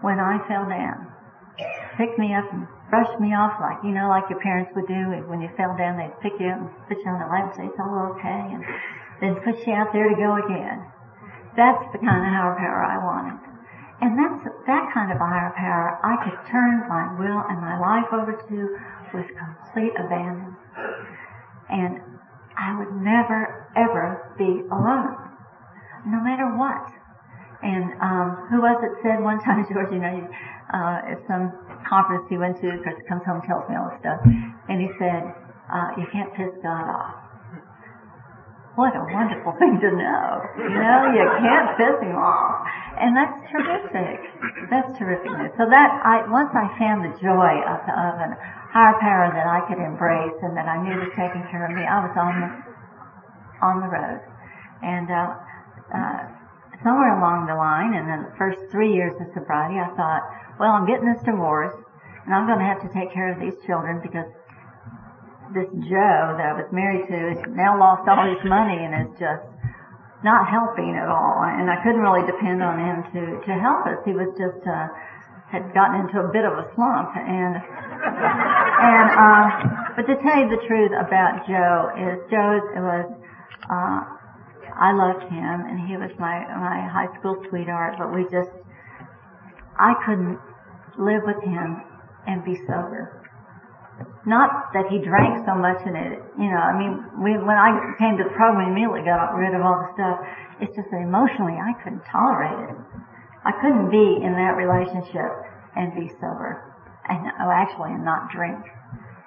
when I fell down, pick me up and brush me off like, you know, like your parents would do when you fell down, they'd pick you up and put you on the lap and say, it's all okay, and then push you out there to go again. That's the kind of higher power I wanted. And that's that kind of higher power I could turn my will and my life over to with complete abandon. And I would never, ever be alone. No matter what. And um, who was it said one time, George, you know, uh, at some conference he went to, because he comes home tells me all this stuff, and he said, uh, you can't piss God off. What a wonderful thing to know. You know, you can't piss him off. And that's terrific. That's terrific So that, I, once I found the joy of, of a higher power that I could embrace and that I knew was taking care of me, I was on the, on the road. And, uh, uh, somewhere along the line, and in the first three years of sobriety, I thought, well, I'm getting this divorce, and I'm going to have to take care of these children because this Joe that I was married to has now lost all his money and is just not helping at all, and I couldn't really depend on him to to help us. He was just uh, had gotten into a bit of a slump, and and uh, but to tell you the truth about Joe is Joe was uh, I loved him, and he was my my high school sweetheart, but we just I couldn't live with him and be sober. Not that he drank so much in it, you know, I mean, we, when I came to the program, we immediately got rid of all the stuff. It's just that emotionally I couldn't tolerate it. I couldn't be in that relationship and be sober. And oh, actually, and not drink.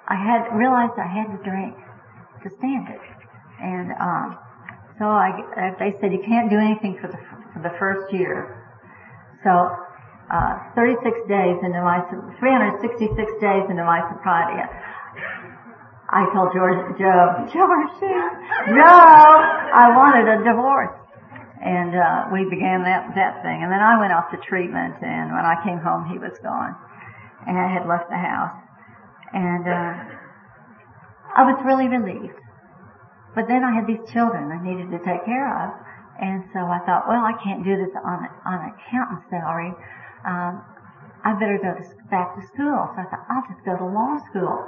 I had realized I had to drink to stand it. And, um, so I, they said you can't do anything for the, for the first year. So uh, 36 days into my, 366 days into my sobriety, I told George, Joe, George, Joe, I wanted a divorce. And, uh, we began that, that thing. And then I went off to treatment and when I came home he was gone. And I had left the house. And, uh, I was really relieved. But then I had these children I needed to take care of. And so I thought, well, I can't do this on, on accountant's salary um, I better go to, back to school. So I thought, I'll just go to law school.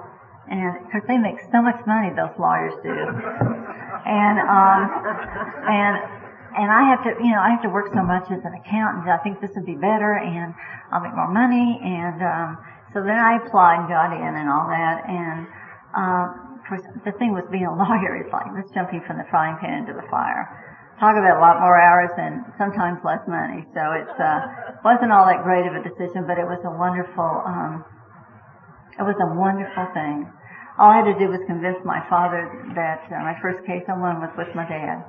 And, cause they make so much money, those lawyers do. And, um, and, and I have to, you know, I have to work so much as an accountant. I think this would be better and I'll make more money. And, um, so then I applied and got in and all that. And, um, of course, the thing with being a lawyer is like, this jumping from the frying pan into the fire talk about a lot more hours and sometimes less money. So it's uh, wasn't all that great of a decision, but it was a wonderful um, it was a wonderful thing. All I had to do was convince my father that uh, my first case I won was with my dad,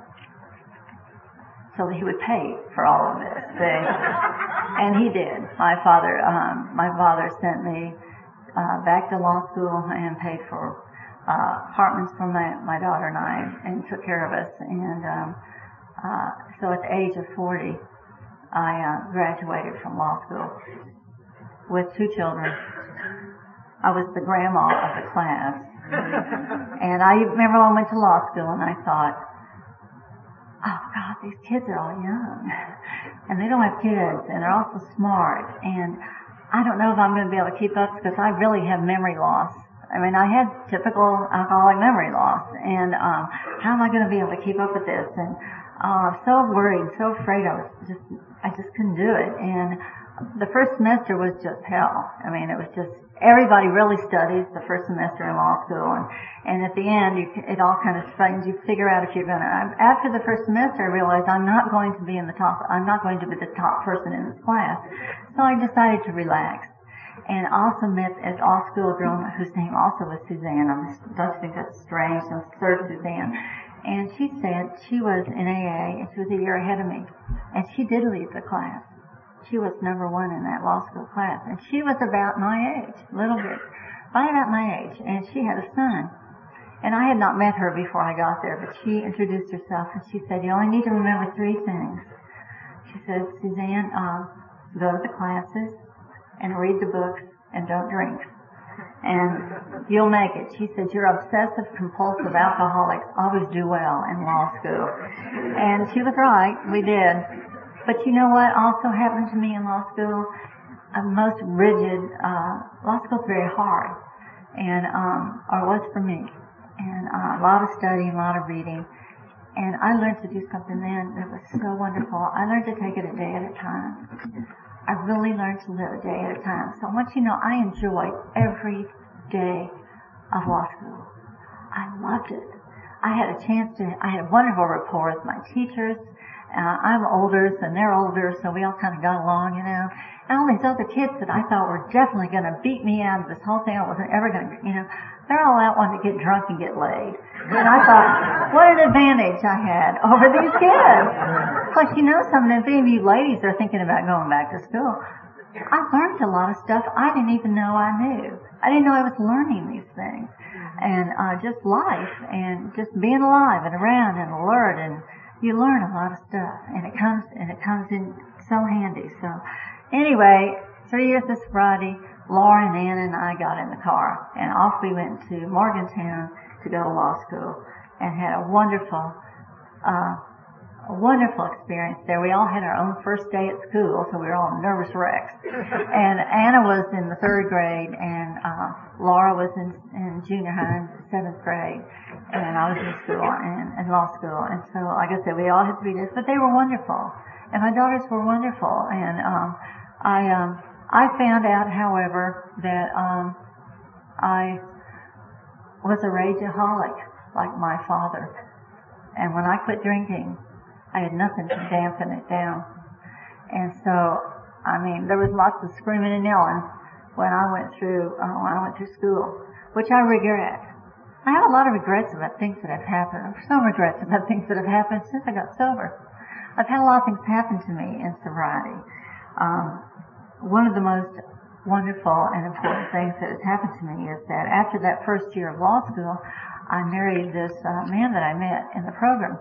so that he would pay for all of this. See? and he did. My father, um, my father sent me uh, back to law school and paid for uh, apartments for my my daughter and I, and took care of us. And um, uh, so at the age of 40, I uh, graduated from law school with two children. I was the grandma of the class. and I remember when I went to law school and I thought, oh God, these kids are all young. and they don't have kids and they're also smart. And I don't know if I'm going to be able to keep up because I really have memory loss. I mean, I had typical alcoholic memory loss, and um, how am I going to be able to keep up with this? And uh, so worried, so afraid. I was just, I just couldn't do it. And the first semester was just hell. I mean, it was just everybody really studies the first semester in law school, and and at the end, you, it all kind of straightens. You figure out if you're going to. After the first semester, I realized I'm not going to be in the top. I'm not going to be the top person in this class, so I decided to relax. And also met at law school a girl whose name also was Suzanne. I don't think that's strange. I'm third Suzanne and she said she was in AA and she was a year ahead of me. And she did leave the class. She was number one in that law school class. And she was about my age, a little bit, right about my age. And she had a son. And I had not met her before I got there, but she introduced herself and she said, you only need to remember three things. She said, Suzanne, uh, go to the classes and read the books and don't drink and you'll make it. She said, your obsessive compulsive alcoholics always do well in law school. And she was right, we did. But you know what also happened to me in law school? A most rigid, uh, law school's very hard. And, um, or was for me. And uh, a lot of studying, a lot of reading. And I learned to do something then that was so wonderful. I learned to take it a day at a time. I really learned to live a day at a time. So I want you to know I enjoyed every day of law school. I loved it. I had a chance to, I had a wonderful rapport with my teachers. Uh, I'm older, and they're older, so we all kind of got along, you know. And all these other kids that I thought were definitely going to beat me out of this whole thing, I wasn't ever going to, you know, they're all out wanting to get drunk and get laid. And I thought, what an advantage I had over these kids. Plus, you know something, if any of you ladies are thinking about going back to school, I learned a lot of stuff I didn't even know I knew. I didn't know I was learning these things. And uh, just life and just being alive and around and alert and you learn a lot of stuff and it comes and it comes in so handy. So anyway, three years this Friday, Laura and Ann and I got in the car and off we went to Morgantown to go to law school and had a wonderful, uh, a wonderful experience there. We all had our own first day at school, so we were all nervous wrecks. and Anna was in the third grade, and uh, Laura was in, in junior high, in seventh grade, and I was in school and in law school. And so, like I said, we all had to be this, but they were wonderful, and my daughters were wonderful. And um, I um, I found out, however, that um, I was a rageaholic like my father. And when I quit drinking, I had nothing to dampen it down. And so, I mean, there was lots of screaming and yelling when I went through, uh, when I went through school, which I regret. I have a lot of regrets about things that have happened, some regrets about things that have happened since I got sober. I've had a lot of things happen to me in sobriety. Um, one of the most wonderful and important things that has happened to me is that after that first year of law school, I married this uh, man that I met in the program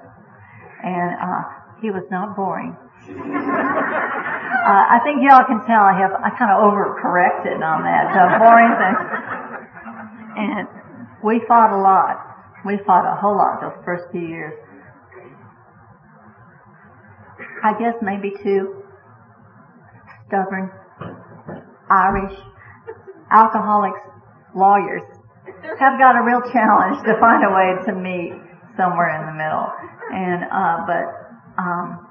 and uh, he was not boring. uh, I think y'all can tell I have I kind of overcorrected on that uh, boring thing. And we fought a lot. We fought a whole lot those first few years. I guess maybe two stubborn Irish alcoholics lawyers have got a real challenge to find a way to meet somewhere in the middle. And, uh, but, um,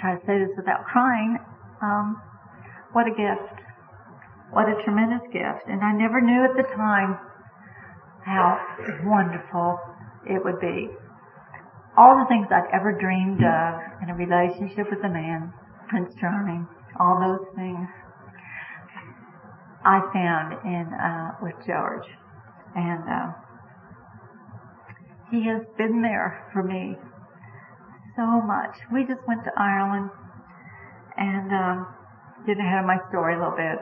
try to say this without crying, um, what a gift. What a tremendous gift. And I never knew at the time how wonderful it would be. All the things I'd ever dreamed of in a relationship with a man, Prince Charming, all those things, I found in, uh, with George. And, uh, he has been there for me so much. We just went to Ireland and um, did ahead of my story a little bit.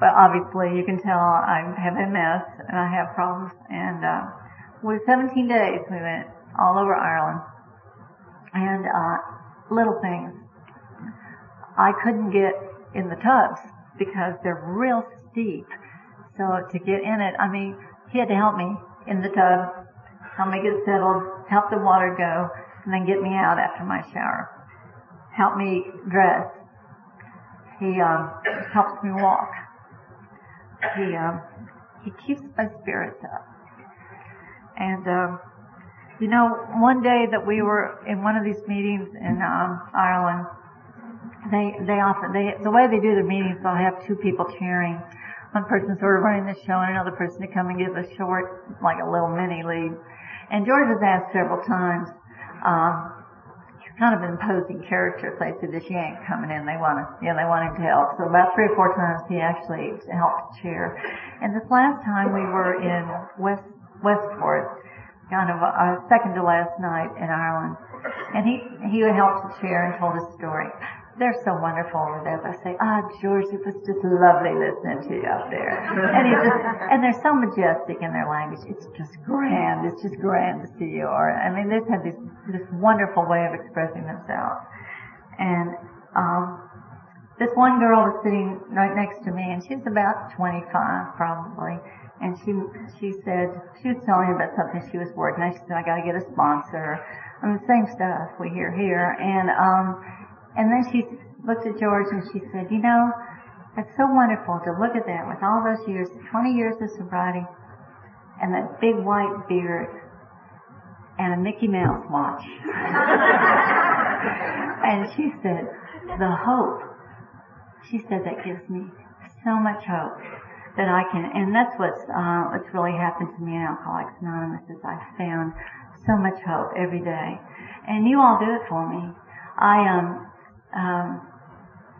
But obviously, you can tell I have MS and I have problems. And uh, with 17 days, we went all over Ireland. And uh, little things. I couldn't get in the tubs because they're real steep. So to get in it, I mean, he had to help me in the tub help me get settled, help the water go, and then get me out after my shower. Help me dress. He um, helps me walk. He um, he keeps my spirits up. And um, you know, one day that we were in one of these meetings in um, Ireland, they they often they the way they do their meetings, they'll have two people cheering. One person sort of running the show, and another person to come and give a short, like a little mini lead. And George was asked several times, um, he's kind of an imposing character. They said, this yank coming in, they want to, you know, they want him to help. So about three or four times he actually helped chair. And this last time we were in West, Westport, kind of a second to last night in Ireland. And he, he helped to chair and told his story they're so wonderful over there. I say, ah, George, it was just lovely listening to you up there. And just, and they're so majestic in their language. It's just grand. It's just grand to see you. Or, I mean, they've had this, this wonderful way of expressing themselves. And, um, this one girl was sitting right next to me and she's about 25 probably. And she, she said, she was telling me about something she was working on. She said, I gotta get a sponsor. I mean, same stuff we hear here. And, um, and then she looked at George and she said, you know, it's so wonderful to look at that with all those years, 20 years of sobriety, and that big white beard, and a Mickey Mouse watch. and she said, the hope. She said that gives me so much hope that I can, and that's what's, uh, what's really happened to me in Alcoholics Anonymous is I've found so much hope every day. And you all do it for me. I, um, um,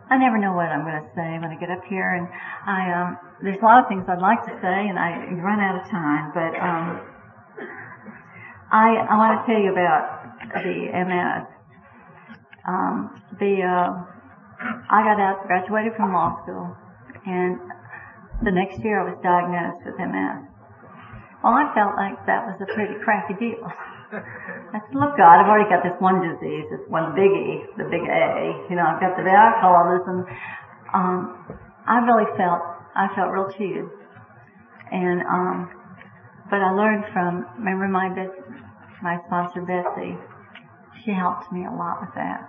I never know what I'm going to say when I get up here, and I um, there's a lot of things I'd like to say, and I run out of time. But um, I I want to tell you about the MS. Um, the uh, I got out, graduated from law school, and the next year I was diagnosed with MS. Well, I felt like that was a pretty crappy deal. I said, look, God, I've already got this one disease, this one biggie, the big A. You know, I've got the alcoholism. Um, I really felt, I felt real cheated. And, um, but I learned from, remember my, my sponsor, Betsy, she helped me a lot with that.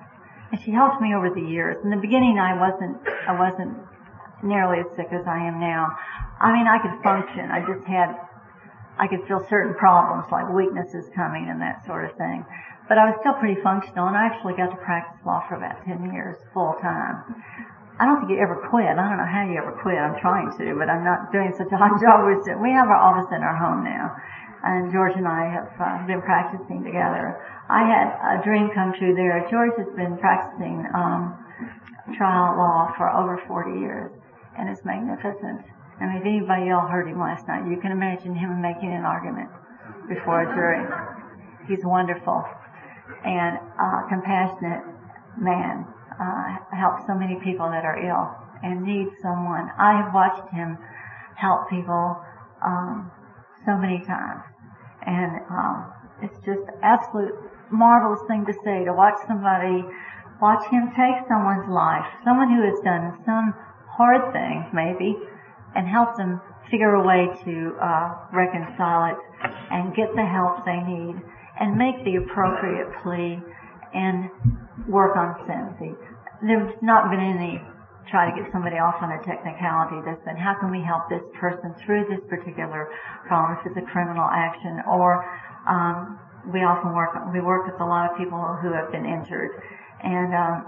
And she helped me over the years. In the beginning, I wasn't, I wasn't nearly as sick as I am now. I mean, I could function. I just had, I could feel certain problems like weaknesses coming and that sort of thing. But I was still pretty functional and I actually got to practice law for about 10 years full time. I don't think you ever quit. I don't know how you ever quit. I'm trying to, but I'm not doing such a hot job. We have our office in our home now. And George and I have uh, been practicing together. I had a dream come true there. George has been practicing um, trial law for over 40 years, and it's magnificent. I mean, if anybody all heard him last night, you can imagine him making an argument before a jury. He's wonderful and uh, compassionate man uh, help so many people that are ill and need someone. I have watched him help people um, so many times, and um, it's just absolute marvelous thing to say to watch somebody, watch him take someone's life, someone who has done some hard thing maybe, and help them figure a way to uh, reconcile it and get the help they need and make the appropriate plea and work on sentencing. There's not been any try to get somebody off on a technicality. There's been how can we help this person through this particular problem if it's a criminal action or um, we often work we work with a lot of people who have been injured and um,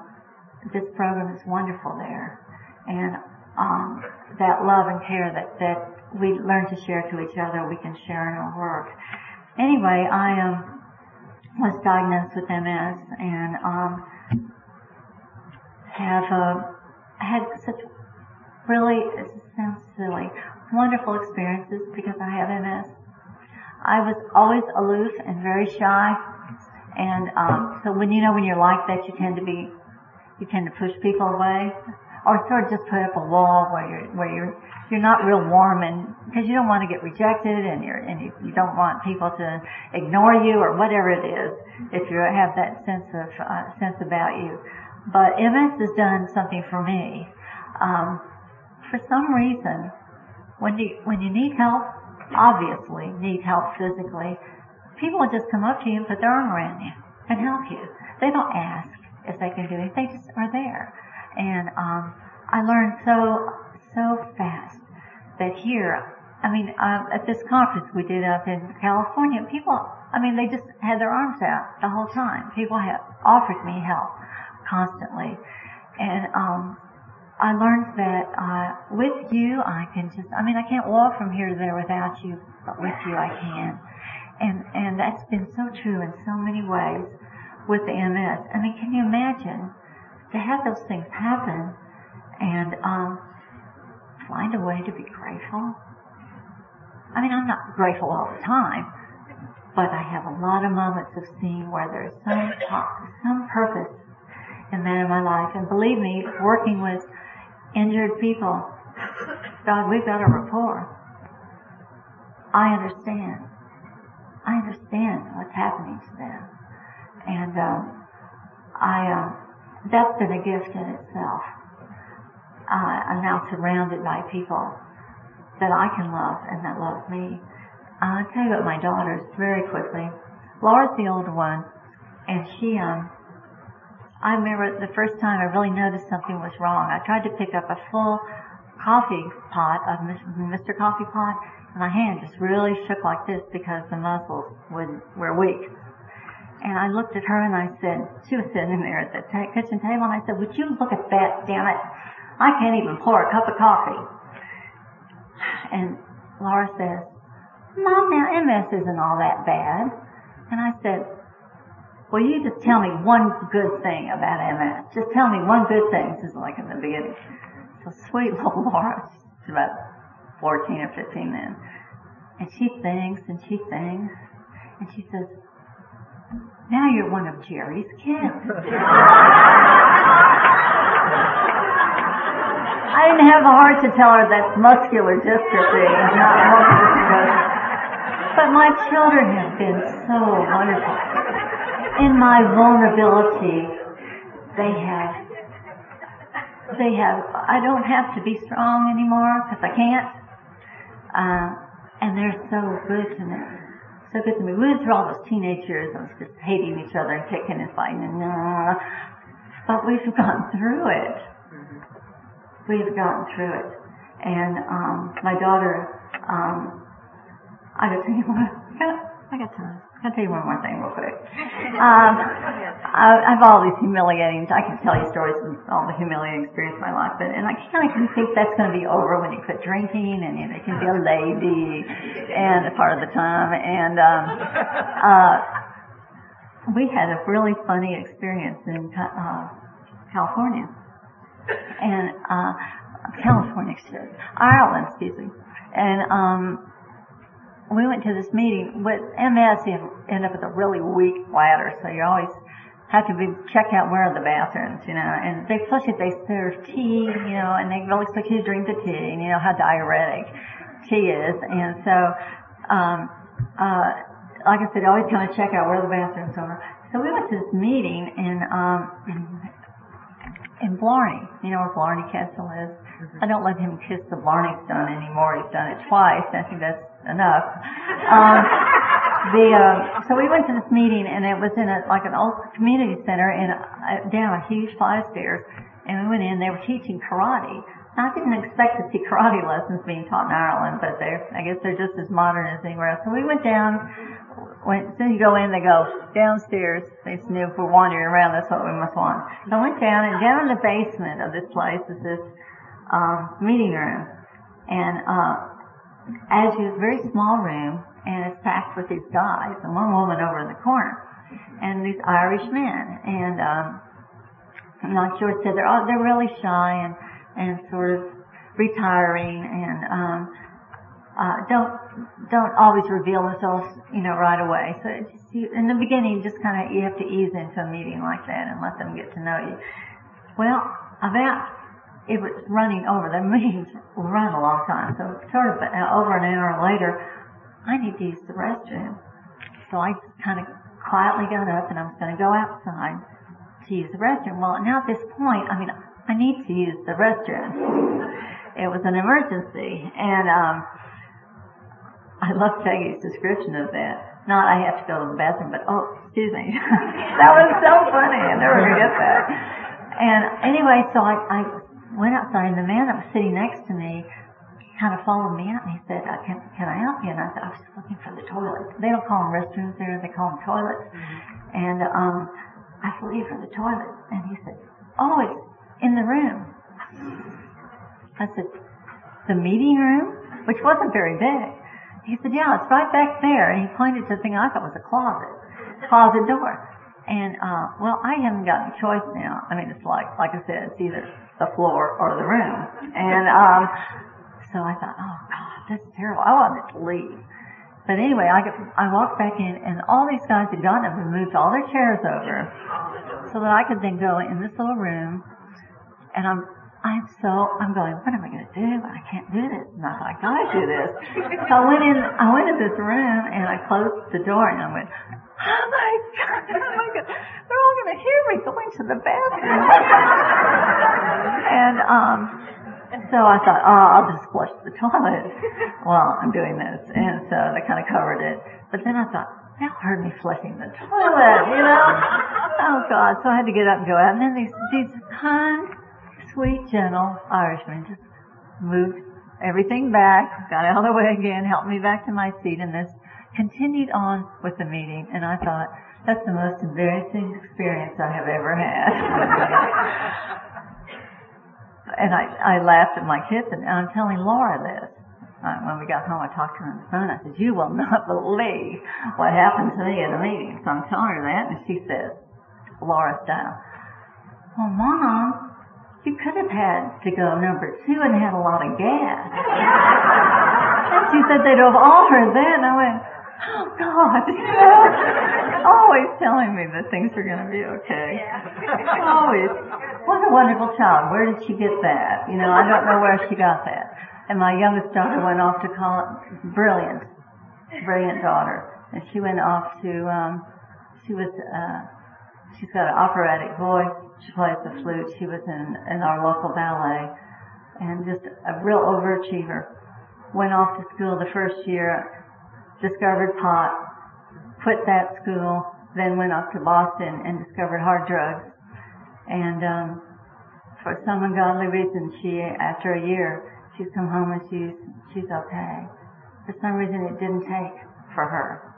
this program is wonderful there and um, that love and care that that we learn to share to each other we can share in our work anyway I um was diagnosed with MS and um, have uh, had such really it sounds silly wonderful experiences because I have MS. I was always aloof and very shy, and um, so when you know when you're like that, you tend to be you tend to push people away, or sort of just put up a wall where you're where you're you're not real warm and because you don't want to get rejected and you're and you, you don't want people to ignore you or whatever it is if you have that sense of uh, sense about you. But MS has done something for me. Um, for some reason, when you when you need help, obviously need help physically, people just come up to you and put their arm around you and help you. They don't ask if they can do it; they just are there. And um, I learned so so fast that here, I mean, uh, at this conference we did up in California, people, I mean, they just had their arms out the whole time. People have offered me help constantly. And, um, I learned that, uh, with you, I can just, I mean, I can't walk from here to there without you, but with you I can. And, and that's been so true in so many ways with the MS. I mean, can you imagine to have those things happen and, um, find a way to be grateful? I mean, I'm not grateful all the time, but I have a lot of moments of seeing where there's some some purpose in that in my life. And believe me, working with injured people, God, we've got a rapport. I understand. I understand what's happening to them, and um, I uh, that's been a gift in itself uh, I'm now surrounded by people that I can love and that love me. I'll tell you about my daughters very quickly. Laura's the older one, and she, um, I remember the first time I really noticed something was wrong. I tried to pick up a full coffee pot of Mr. Coffee Pot, and my hand just really shook like this because the muscles would, were weak. And I looked at her and I said, she was sitting there at the t- kitchen table, and I said, would you look at that, damn it? I can't even pour a cup of coffee. And Laura says, Mom, now MS isn't all that bad. And I said, well, you just tell me one good thing about MS. Just tell me one good thing. This is like in the beginning. So sweet little Laura, she's about 14 or 15 then. And she thinks and she thinks. And she says, now you're one of Jerry's kids. I didn't have the heart to tell her that's muscular dystrophy and not multiple But my children have been so wonderful. In my vulnerability, they have, they have, I don't have to be strong anymore because I can't. Uh, and they're so good to me. So good to me. We went through all those teenage years of just hating each other and kicking and fighting and uh, but we've gotten through it. We've gotten through it. And um, my daughter, um, I tell you what, I got time. I'll tell you one more thing real quick. Um, I, I have all these humiliating, I can tell you stories from all the humiliating experience of my life, but, and I kind of think that's going to be over when you quit drinking and you, know, you can be a lady and a part of the time. And, um, uh, we had a really funny experience in, uh, California. And, uh, California, Ireland, excuse me. And, um, we went to this meeting with MS. You end up with a really weak bladder, so you always have to be check out where are the bathrooms, you know. And they especially if they serve tea, you know, and they really expect you to drink the tea, and you know how diuretic tea is. And so, um, uh, like I said, always kind of check out where the bathrooms are. So we went to this meeting in um, in, in Blarney. You know where Blarney Castle is. I don't let him kiss the Blarney Stone anymore. He's done it twice. I think that's enough. Um, the uh, so we went to this meeting and it was in a like an old community center and uh, down a huge flight of stairs. And we went in. They were teaching karate. I didn't expect to see karate lessons being taught in Ireland, but they're I guess they're just as modern as anywhere else. So we went down. When, as soon as you go in, they go downstairs. They knew if we're wandering around, that's what we must want. So I went down, and down in the basement of this place is this um, meeting room, and uh, as you, a very small room, and it's packed with these guys, and one woman over in the corner, and these Irish men, and um, I'm not sure said they're all, they're really shy and and sort of retiring and um, uh, don't don't always reveal themselves, you know, right away. So just, you, in the beginning, you just kind of you have to ease into a meeting like that and let them get to know you. Well, about it was running over. The meetings run a long time. So sort of uh, over an hour later, I need to use the restroom. So I kind of quietly got up and I was going to go outside to use the restroom. Well, now at this point, I mean, I need to use the restroom. It was an emergency. And, um, I love Peggy's description of that. Not I have to go to the bathroom, but oh, excuse me. that was so funny. I never forget that. And anyway, so I, I went outside, and the man that was sitting next to me kind of followed me out, and he said, uh, can, can I help you? And I said, I was just looking for the toilet. They don't call them restrooms there, they call them toilets. Mm-hmm. And um, I said, looking for the toilet. And he said, oh, it's in the room. I said, the meeting room? Which wasn't very big. He said, yeah, it's right back there. And he pointed to the thing I thought was a closet, closet door. And, uh, well, I haven't got a choice now. I mean, it's like, like I said, it's either the floor or the room. And um, so I thought, oh God, that's terrible. I wanted to leave. But anyway, I, get, I walked back in, and all these guys had gotten up and moved all their chairs over, so that I could then go in this little room. And I'm, I'm so, I'm going, what am I going to do? I can't do this. And I thought, I gotta do this. So I went in, I went in this room, and I closed the door, and I went, oh my God, oh my God, they're all going to hear me going to the bathroom. and um, so I thought, oh, I'll just flush the toilet while I'm doing this. And so they kind of covered it. But then I thought, they'll heard me flushing the toilet, you know? Oh God. So I had to get up and go out. And then these, these kind, sweet, gentle Irishmen just moved everything back, got out of the way again, helped me back to my seat, and this continued on with the meeting, and I thought, that's the most embarrassing experience I have ever had. and I, I laughed at my kids, and I'm telling Laura this. Uh, when we got home, I talked to her on the phone. I said, you will not believe what happened to me in the meeting. So I'm telling her that, and she says, Laura style, well, Mom, you could have had to go number two and had a lot of gas. and she said they'd have all heard that, and I went, oh God, always telling me that things are going to be okay. Yeah. always. What a wonderful child. Where did she get that? You know, I don't know where she got that. And my youngest daughter went off to college. Brilliant, brilliant daughter. And she went off to, um, she was, uh, she's got an operatic voice. She plays the flute. She was in, in our local ballet. And just a real overachiever. Went off to school the first year discovered pot, quit that school, then went up to Boston and discovered hard drugs. And um, for some ungodly reason, she after a year, she's come home and she's she's okay. For some reason, it didn't take for her,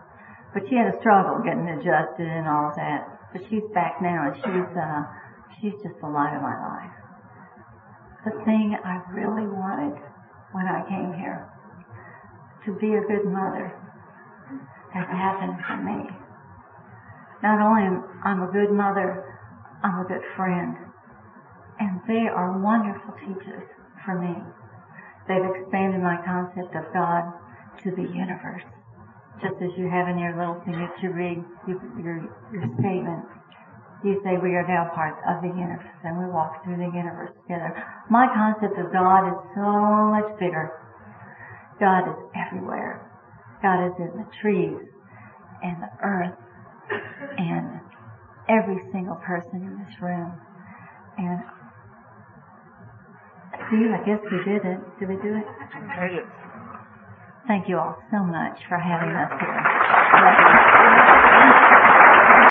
but she had a struggle getting adjusted and all that. But she's back now, and she's uh, she's just the light of my life. The thing I really wanted when I came here to be a good mother has happened for me. Not only am I a good mother, I'm a good friend. And they are wonderful teachers for me. They've expanded my concept of God to the universe. Just as you have in your little thing that you read, you, your, your statement, you say we are now part of the universe and we walk through the universe together. My concept of God is so much bigger. God is everywhere. God is in the trees and the earth and every single person in this room. And see, I guess we did it. Did we do it? Made it. Thank you all so much for having us here.